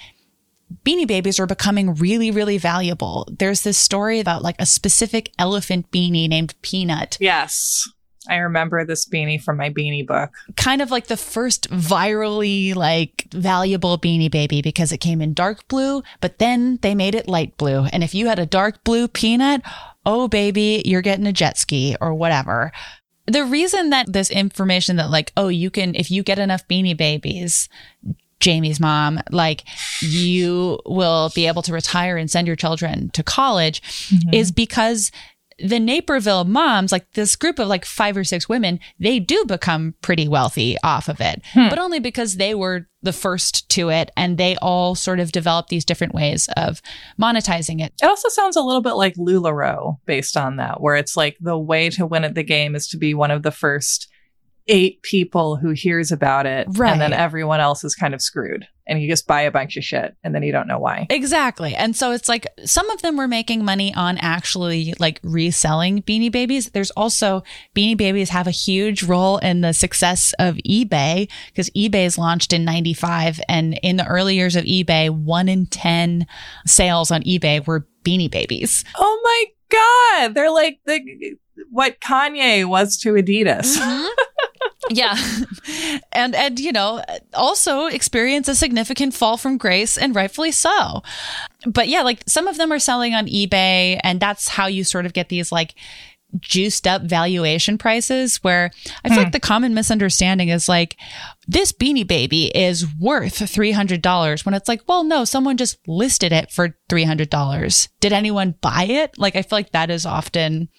beanie babies are becoming really, really valuable. There's this story about like a specific elephant beanie named Peanut. Yes. I remember this beanie from my beanie book. Kind of like the first virally like valuable beanie baby because it came in dark blue, but then they made it light blue. And if you had a dark blue peanut, oh baby, you're getting a jet ski or whatever. The reason that this information that like, oh, you can, if you get enough beanie babies, Jamie's mom, like you will be able to retire and send your children to college mm-hmm. is because the Naperville moms, like this group of like five or six women, they do become pretty wealthy off of it, hmm. but only because they were the first to it and they all sort of developed these different ways of monetizing it. It also sounds a little bit like LuLaRoe based on that, where it's like the way to win at the game is to be one of the first eight people who hears about it right. and then everyone else is kind of screwed and you just buy a bunch of shit and then you don't know why. Exactly. And so it's like some of them were making money on actually like reselling beanie babies. There's also beanie babies have a huge role in the success of ebay because eBay is launched in 95 and in the early years of ebay one in 10 sales on ebay were beanie babies. Oh my god! They're like the what kanye was to adidas. Mm-hmm. yeah. And and you know, also experience a significant fall from grace and rightfully so. But yeah, like some of them are selling on eBay and that's how you sort of get these like juiced up valuation prices where I feel hmm. like the common misunderstanding is like this beanie baby is worth $300 when it's like, well, no, someone just listed it for $300. Did anyone buy it? Like, I feel like that is often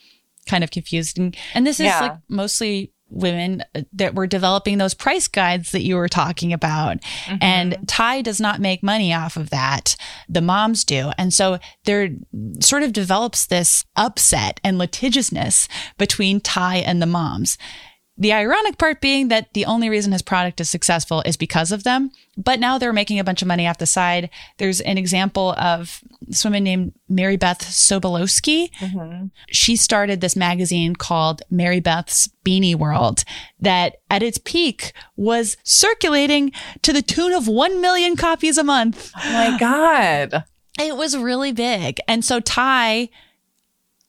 kind of confusing. And this is yeah. like mostly women that were developing those price guides that you were talking about. Mm-hmm. And Ty does not make money off of that. The moms do. And so there sort of develops this upset and litigiousness between Ty and the moms. The ironic part being that the only reason his product is successful is because of them. But now they're making a bunch of money off the side. There's an example of this woman named Mary Beth Sobolewski. Mm-hmm. She started this magazine called Mary Beth's Beanie World that at its peak was circulating to the tune of 1 million copies a month. Oh my God. It was really big. And so Ty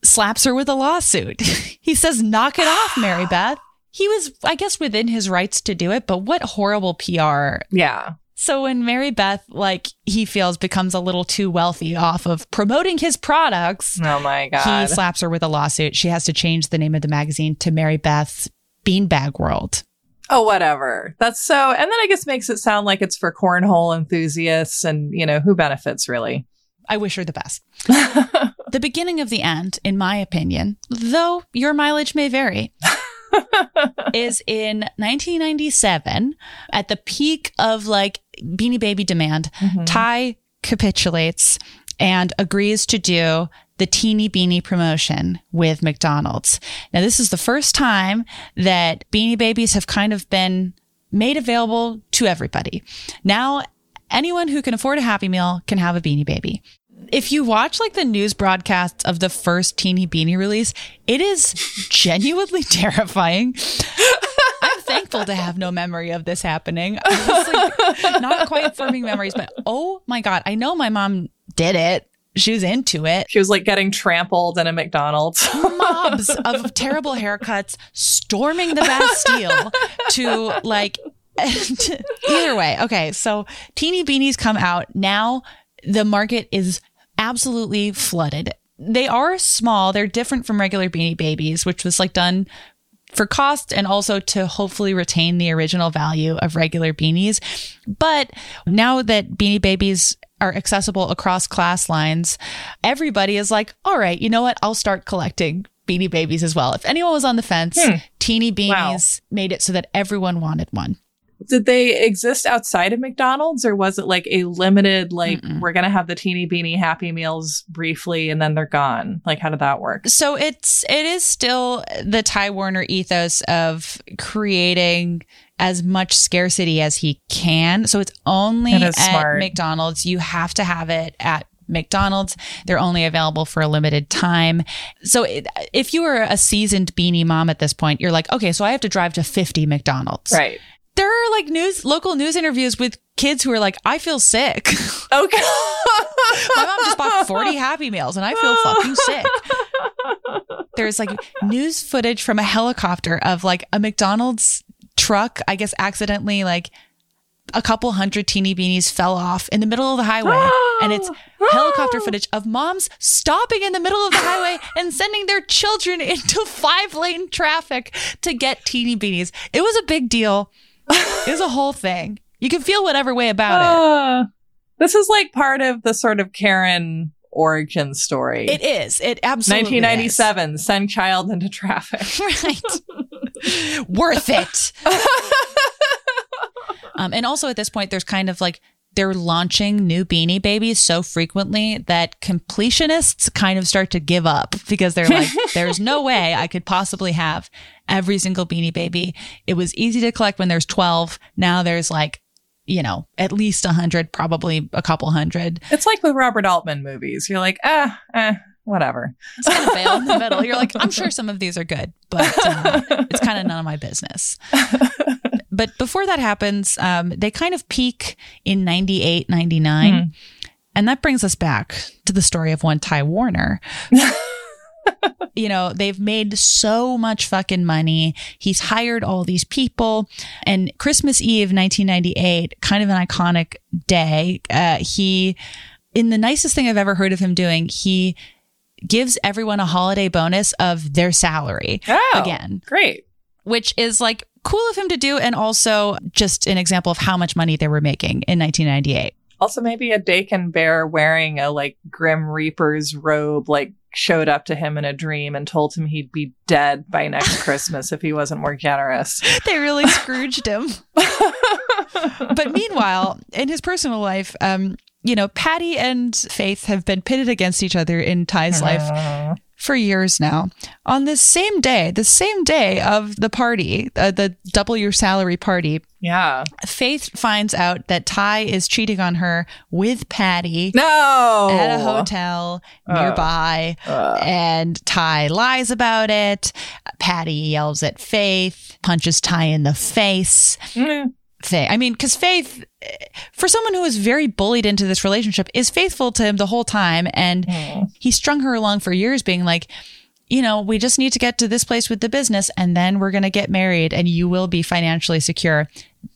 slaps her with a lawsuit. he says, knock it off, Mary Beth he was, I guess, within his rights to do it, but what horrible PR. Yeah. So when Mary Beth, like he feels, becomes a little too wealthy off of promoting his products, oh my god, he slaps her with a lawsuit. She has to change the name of the magazine to Mary Beth's Beanbag World. Oh, whatever. That's so. And then I guess makes it sound like it's for cornhole enthusiasts, and you know who benefits really. I wish her the best. the beginning of the end, in my opinion, though your mileage may vary. is in 1997 at the peak of like Beanie Baby demand. Mm-hmm. Ty capitulates and agrees to do the teeny beanie promotion with McDonald's. Now, this is the first time that beanie babies have kind of been made available to everybody. Now, anyone who can afford a Happy Meal can have a beanie baby. If you watch like the news broadcasts of the first teeny beanie release, it is genuinely terrifying. I'm thankful to have no memory of this happening. Was like, not quite forming memories, but oh my God, I know my mom did it. She was into it. She was like getting trampled in a McDonald's. Mobs of terrible haircuts storming the Bastille to like either way. Okay, so teeny beanies come out. Now the market is absolutely flooded. They are small. They're different from regular beanie babies, which was like done for cost and also to hopefully retain the original value of regular beanies. But now that beanie babies are accessible across class lines, everybody is like, all right, you know what? I'll start collecting beanie babies as well. If anyone was on the fence, Hmm. teeny beanies Wow. made it so that everyone wanted one. Did they exist outside of McDonald's or was it like a limited, like, Mm-mm. we're going to have the teeny beanie Happy Meals briefly and then they're gone? Like, how did that work? So it's it is still the Ty Warner ethos of creating as much scarcity as he can. So it's only That at smart. McDonald's. You have to have it at McDonald's. They're only available for a limited time. So it, if you were a seasoned beanie mom at this point, you're like, okay, so I have to drive to 50 McDonald's. Right. There are like news, local news interviews with kids who are like, I feel sick. Okay. My mom just bought 40 Happy Meals and I feel fucking sick. There's like news footage from a helicopter of like a McDonald's truck, I guess accidentally like a couple hundred teeny beanies fell off in the middle of the highway. and it's helicopter footage of moms stopping in the middle of the highway and sending their children into five lane traffic to get teeny beanies. It was a big deal. It was a whole thing. You can feel whatever way about it. Uh, this is like part of the sort of Karen origin story. It is. It absolutely is. 1997, send child into traffic. right. Worth it. um, and also at this point, there's kind of like they're launching new beanie babies so frequently that completionists kind of start to give up because they're like, there's no way I could possibly have every single beanie baby. It was easy to collect when there's 12. Now there's like, you know, at least 100, probably a couple hundred. It's like with Robert Altman movies. You're like, ah, eh, whatever. It's kind of veil in the middle. You're like, I'm sure some of these are good, but uh, it's kind of none of my business. But before that happens, um, they kind of peak in 98, 99. Hmm. And that brings us back to the story of one Ty Warner. you know, they've made so much fucking money. He's hired all these people. And Christmas Eve, 1998, kind of an iconic day. Uh, he, in the nicest thing I've ever heard of him doing, he gives everyone a holiday bonus of their salary Oh, again, Great. which is like cool of him to do. And also just an example of how much money they were making in 1998. Also, maybe a Dakin bear wearing a like Grim Reaper's robe, like showed up to him in a dream and told him he'd be dead by next Christmas if he wasn't more generous. They really Scrooged him. but meanwhile, in his personal life, um, you know, Patty and Faith have been pitted against each other in Ty's life Uh, for years now. On this same day, the same day of the party, uh, the double your salary party, yeah. Faith finds out that Ty is cheating on her with Patty No. at a hotel nearby. Uh, And Ty lies about it. Patty yells at Faith, punches Ty in the face. mm, Faith, I mean, because Faith, for someone who was very bullied into this relationship, is faithful to him the whole time. And mm. he strung her along for years, being like, you know, we just need to get to this place with the business and then we're going to get married and you will be financially secure.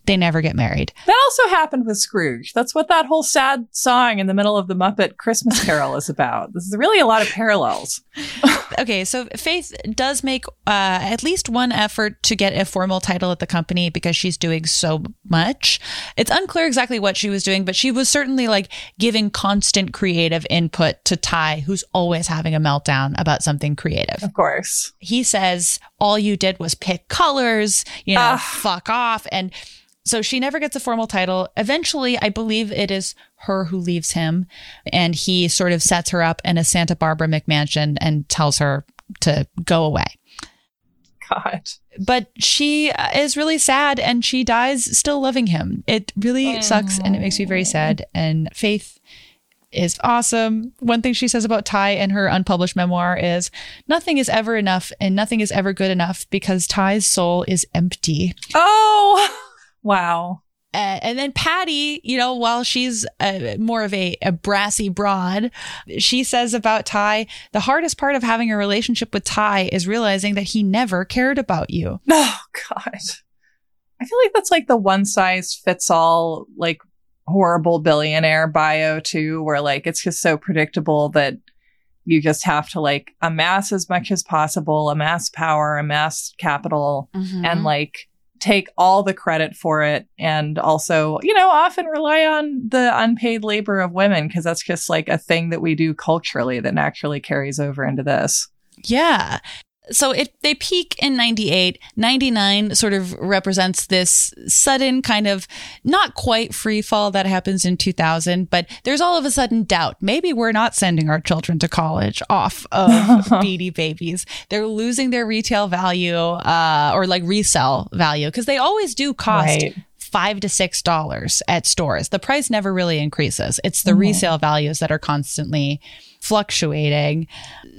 They never get married. That also happened with Scrooge. That's what that whole sad song in the middle of the Muppet Christmas Carol is about. This is really a lot of parallels. okay, so Faith does make uh, at least one effort to get a formal title at the company because she's doing so much. It's unclear exactly what she was doing, but she was certainly like giving constant creative input to Ty, who's always having a meltdown about something creative. Of course. He says, All you did was pick colors, you know, uh. fuck off. And so she never gets a formal title. Eventually, I believe it is her who leaves him, and he sort of sets her up in a Santa Barbara McMansion and tells her to go away. God. But she uh, is really sad and she dies still loving him. It really sucks and it makes me very sad. And Faith is awesome. One thing she says about Ty in her unpublished memoir is nothing is ever enough and nothing is ever good enough because Ty's soul is empty. Oh. Wow. Uh, and then Patty, you know, while she's uh, more of a, a brassy broad, she says about Ty, the hardest part of having a relationship with Ty is realizing that he never cared about you. Oh, God. I feel like that's like the one size fits all, like horrible billionaire bio, too, where like it's just so predictable that you just have to like amass as much as possible, amass power, amass capital, mm-hmm. and like take all the credit for it and also, you know, often rely on the unpaid labor of women because that's just like a thing that we do culturally that naturally carries over into this. Yeah so it they peak in 98 99 sort of represents this sudden kind of not quite free fall that happens in 2000 but there's all of a sudden doubt maybe we're not sending our children to college off of beanie babies they're losing their retail value uh, or like resell value because they always do cost right five to six dollars at stores. The price never really increases. It's the mm-hmm. resale values that are constantly fluctuating.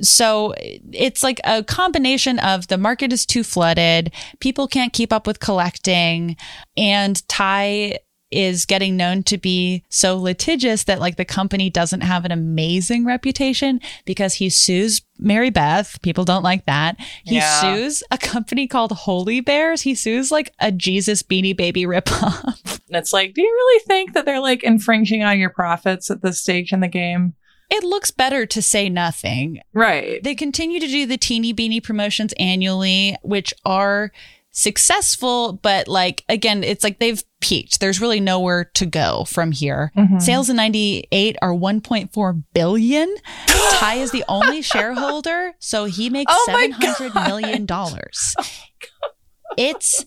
So it's like a combination of the market is too flooded, people can't keep up with collecting, and Ty is getting known to be so litigious that like the company doesn't have an amazing reputation because he sues Mary Beth. People don't like that. He yeah. sues a company called Holy Bears. He sues like a Jesus Beanie Baby ripoff. And it's like, do you really think that they're like infringing on your profits at this stage in the game? It looks better to say nothing. Right. They continue to do the teeny beanie promotions annually, which are successful, but like, again, it's like they've peaked. There's really nowhere to go from here. Mm-hmm. Sales in 98 are 1.4 billion. Ty is the only shareholder, so he makes oh seven hundred million dollars. Oh it's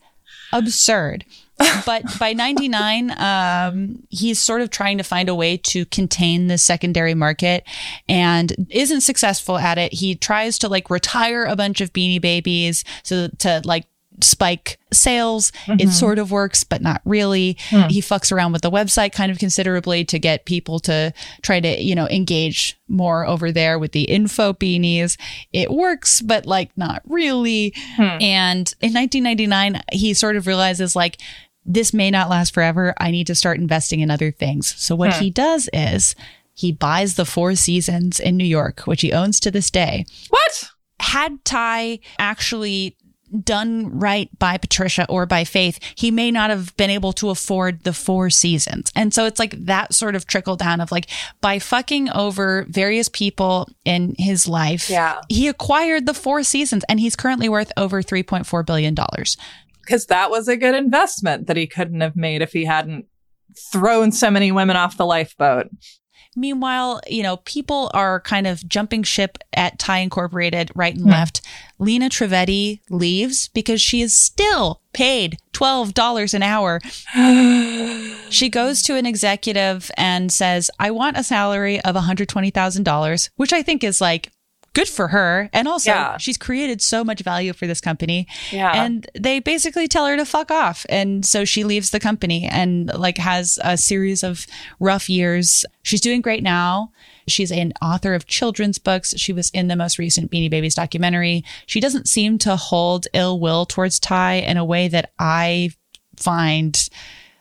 absurd but by 99 um, he's sort of trying to find a way to contain the secondary market and isn't successful at it he tries to like retire a bunch of beanie babies so to like spike sales. Mm-hmm. It sort of works, but not really. Mm. He fucks around with the website kind of considerably to get people to try to, you know, engage more over there with the info beanies. It works, but like not really. Mm. And in 1999, he sort of realizes like, this may not last forever. I need to start investing in other things. So what hmm. he does is he buys the Four Seasons in New York, which he owns to this day. What? Had Ty actually done right by Patricia or by Faith, he may not have been able to afford the four seasons. And so it's like that sort of trickle down of like by fucking over various people in his life, yeah. he acquired the four seasons and he's currently worth over $3.4 billion because that was a good investment that he couldn't have made if he hadn't thrown so many women off the lifeboat. Meanwhile, you know, people are kind of jumping ship at Ty Incorporated right and mm. left. Lina Trivedi leaves because she is still paid $12 an hour. she goes to an executive and says, I want a salary of $120,000, which I think is like good for her. And also, yeah. she's created so much value for this company. Yeah. And they basically tell her to fuck off. And so she leaves the company and like has a series of rough years. She's doing great now. She's an author of children's books. She was in the most recent Beanie Babies documentary. She doesn't seem to hold ill will towards Ty in a way that I find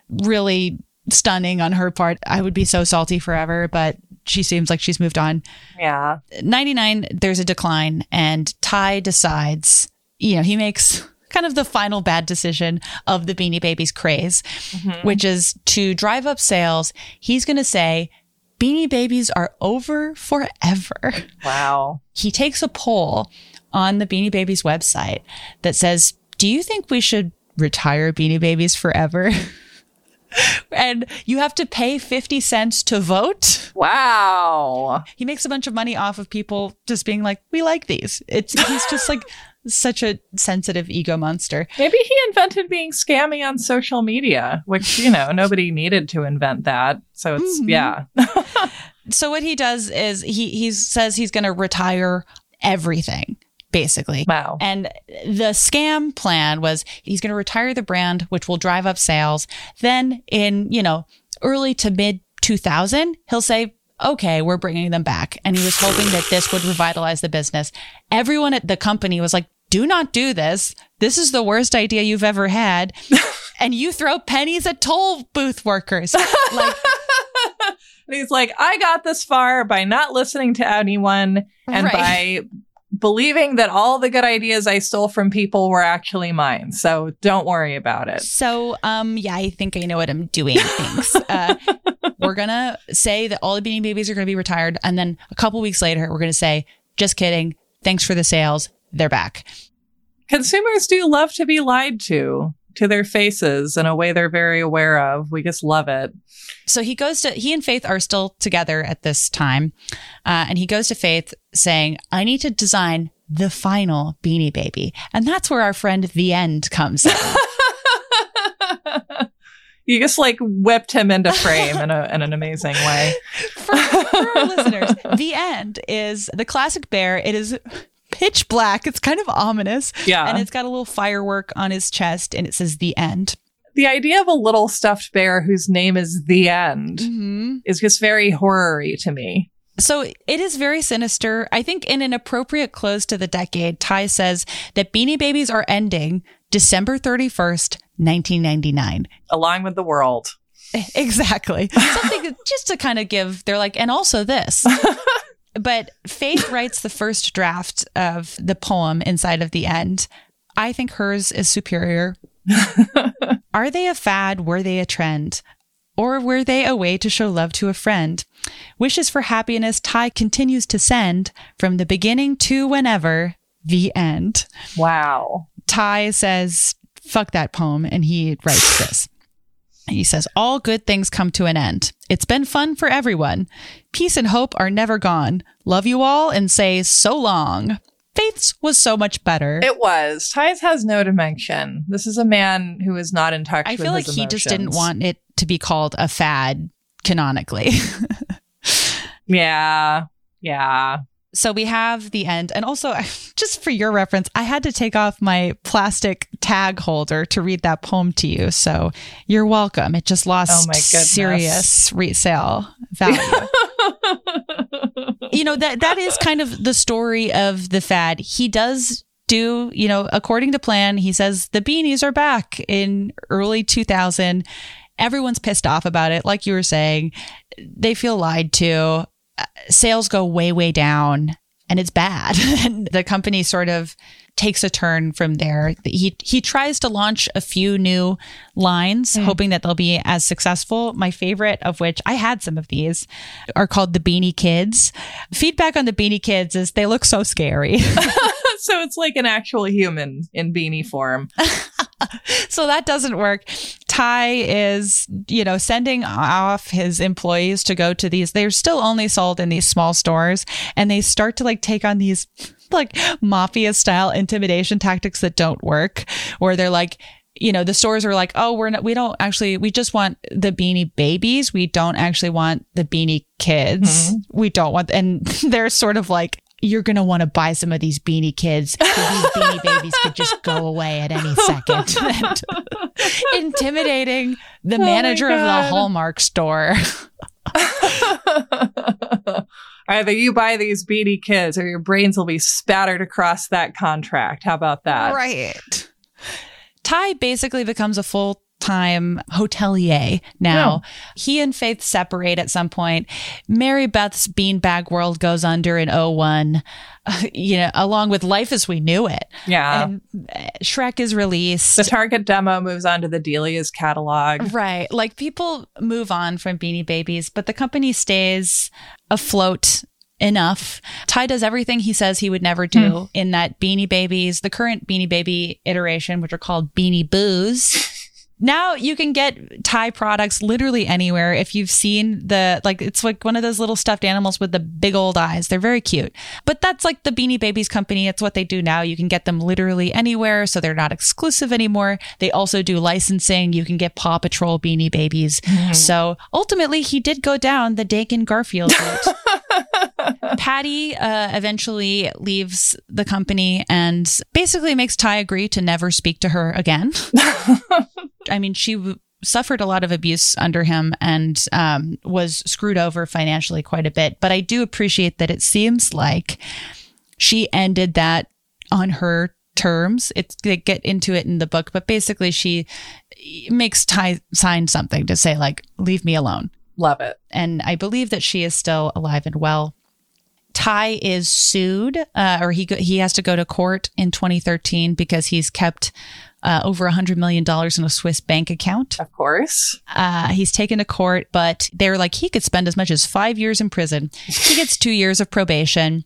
really stunning on her part. I would be so salty forever, but she seems like she's moved on. Yeah. 99, there's a decline, and Ty decides, you know, he makes kind of the final bad decision of the Beanie Babies craze, mm-hmm. which is to drive up sales. He's going to say, Beanie Babies are over forever. Wow. He takes a poll on the Beanie Babies website that says, Do you think we should retire Beanie Babies forever? and you have to pay 50 cents to vote. Wow. He makes a bunch of money off of people just being like, we like these. It's he's just like such a sensitive ego monster. Maybe he invented being scammy on social media, which, you know, nobody needed to invent that. So it's mm-hmm. yeah. so what he does is he he says he's going to retire everything basically. Wow. And the scam plan was he's going to retire the brand, which will drive up sales. Then in, you know, early to mid 2000, he'll say, okay, we're bringing them back. And he was hoping that this would revitalize the business. Everyone at the company was like, do not do this. This is the worst idea you've ever had. and you throw pennies at toll booth workers. Like, and he's like, I got this far by not listening to anyone and right. by believing that all the good ideas I stole from people were actually mine. So don't worry about it. So, um, yeah, I think I know what I'm doing. Thanks. uh, we're gonna say that all the Beanie Babies are gonna be retired, and then a couple weeks later, we're gonna say, "Just kidding. Thanks for the sales. They're back." Consumers do love to be lied to to their faces in a way they're very aware of. We just love it. So he goes to, he and Faith are still together at this time. Uh, and he goes to Faith saying, I need to design the final beanie baby. And that's where our friend The End comes in. you just like whipped him into frame in, a, in an amazing way. for, for our listeners, The End is the classic bear. It is pitch black. It's kind of ominous. Yeah. And it's got a little firework on his chest and it says the end. The idea of a little stuffed bear whose name is the end mm-hmm. is just very horror to me. So it is very sinister. I think in an appropriate close to the decade, Ty says that Beanie Babies are ending December 31st, 1999. Along with the world. Exactly. Something just to kind of give, they're like, and also this. But Faith writes the first draft of the poem inside of the end. I think hers is superior. Are they a fad? Were they a trend? Or were they a way to show love to a friend? Wishes for happiness Ty continues to send from the beginning to whenever the end. Wow. Ty says, fuck that poem. And he writes this. He says, All good things come to an end. It's been fun for everyone. Peace and hope are never gone. Love you all and say so long. Faith's was so much better. It was. Ty's has no dimension. This is a man who is not in touch I feel like he just didn't want it to be called a fad canonically. yeah. Yeah so we have the end. And also, just for your reference, I had to take off my plastic tag holder to read that poem to you. So you're welcome. It just lost oh serious resale value. you know, that that is kind of the story of the fad. He does do, you know, according to plan, he says the beanies are back in early 2000. Everyone's pissed off about it. Like you were saying, they feel lied to sales go way, way down and it's bad. and the company sort of takes a turn from there. He he tries to launch a few new lines, mm. hoping that they'll be as successful. My favorite of which I had some of these are called the Beanie Kids. Feedback on the Beanie Kids is they look so scary. so it's like an actual human in beanie form. so that doesn't work. Ty is, you know, sending off his employees to go to these. They're still only sold in these small stores and they start to like take on these like mafia style intimidation tactics that don't work where they're like, you know, the stores are like, oh, we're not, we don't actually, we just want the beanie babies. We don't actually want the beanie kids. Mm-hmm. We don't want, and they're sort of like, you're going to want to buy some of these beanie kids. These beanie babies could just go away at any second. intimidating the oh manager of the Hallmark store. Either you buy these beanie kids or your brains will be spattered across that contract. How about that? Right. Ty basically becomes a full time hotelier now. He and Faith separate at some point. Mary Beth's beanbag world goes under in 01, uh, you know, along with Life as We Knew It. Yeah. And uh, Shrek is released. the Target demo moves on to the Delia's catalog. Right. Like people move on from Beanie Babies, but the company stays afloat enough. Ty does everything he says he would never do in that Beanie Babies, the current Beanie Baby iteration, which are called Beanie Boos. Now you can get Ty products literally anywhere. If you've seen the, like, it's like one of those little stuffed animals with the big old eyes. They're very cute. But that's like the Beanie Babies company. It's what they do now. You can get them literally anywhere. So they're not exclusive anymore. They also do licensing. You can get Paw Patrol Beanie Babies. Mm-hmm. So ultimately, he did go down the Dakin Garfield route. Patty uh, eventually leaves the company and basically makes Ty agree to never speak to her again. I mean, she w- suffered a lot of abuse under him and um, was screwed over financially quite a bit. But I do appreciate that it seems like she ended that on her terms. It's they get into it in the book, but basically she makes Ty sign something to say like, "Leave me alone." Love it. and I believe that she is still alive and well. Ty is sued, uh, or he he has to go to court in 2013 because he's kept uh, over a hundred million dollars in a Swiss bank account. Of course. Uh, he's taken to court, but they're like he could spend as much as five years in prison. He gets two years of probation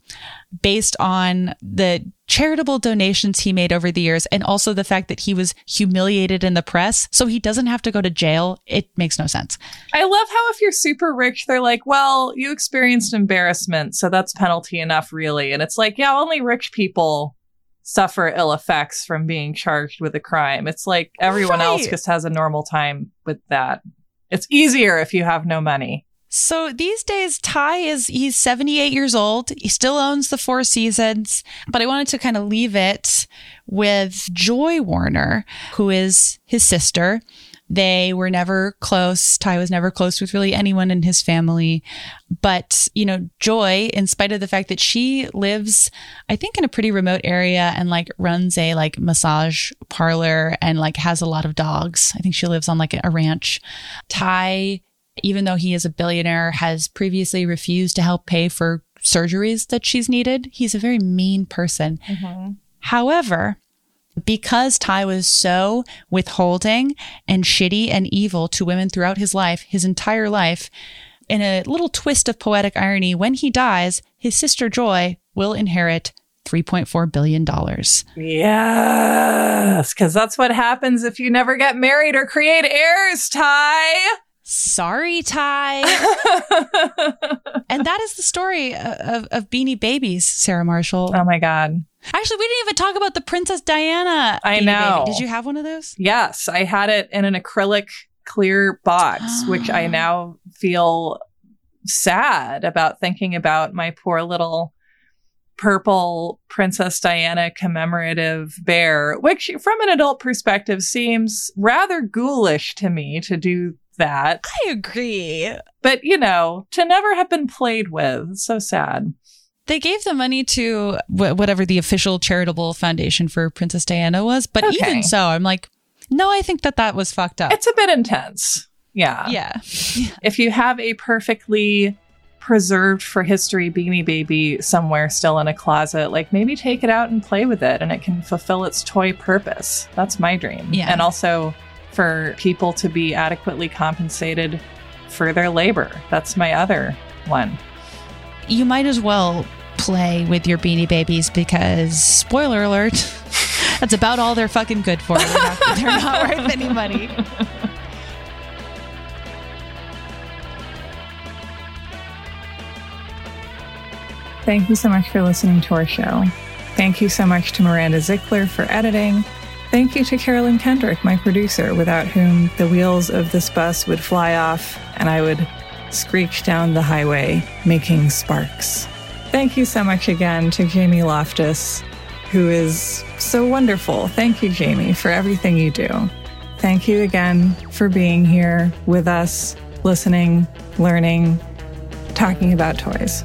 based on the charitable donations he made over the years and also the fact that he was humiliated in the press so he doesn't have to go to jail it makes no sense I love how if you're super rich, they're like, well, you experienced embarrassment, so that's penalty enough, really. And it's like, yeah, only rich people suffer ill effects from being charged with a crime. It's like everyone else just has a normal time with that. It's easier if you have no money. So these days, Ty is he's 78 years old. He still owns the Four Seasons, but I wanted to kind of leave it with Joy Warner, who is his sister. They were never close. Ty was never close with really anyone in his family. But, you know, Joy, in spite of the fact that she lives, I think, in a pretty remote area and like runs a like massage parlor and like has a lot of dogs. I think she lives on like a ranch. Ty even though he is a billionaire, has previously refused to help pay for surgeries that she's needed. He's a very mean person. Mm-hmm. However, because Ty was so withholding and shitty and evil to women throughout his life, his entire life, in a little twist of poetic irony, when he dies, his sister Joy will inherit $3.4 billion. Yes, because that's what happens if you never get married or create heirs, Ty. Sorry, Ty. and that is the story of, of Beanie Babies, Sarah Marshall. oh my God. Actually, we didn't even talk about the Princess Diana. I know. Baby. Did you have one of those? Yes, I had it in an acrylic clear box, which I now feel sad about thinking about my poor little purple Princess Diana commemorative bear, which from an adult perspective seems rather ghoulish to me to do that. I agree. But, you know, to never have been played with, so sad. They gave the money to wh- whatever the official charitable foundation for Princess Diana was, but Okay. even so, I'm like, no, I think that that was fucked up. It's a bit intense. Yeah. yeah. if you have a perfectly preserved for history beanie baby somewhere still in a closet like maybe take it out and play with it and it can fulfill its toy purpose that's my dream Yeah. and also for people to be adequately compensated for their labor that's my other one You might as well play with your Beanie Babies because, spoiler alert, that's about all they're fucking good for. They're not, they're not worth any money. Thank you so much for listening to our show. Thank you so much to Miranda Zickler for editing. Thank you to Carolyn Kendrick, my producer, without whom the wheels of this bus would fly off and I would screech down the highway, making sparks. Thank you so much again to Jamie Loftus, who is so wonderful. Thank you, Jamie, for everything you do. Thank you again for being here with us, listening, learning, talking about toys.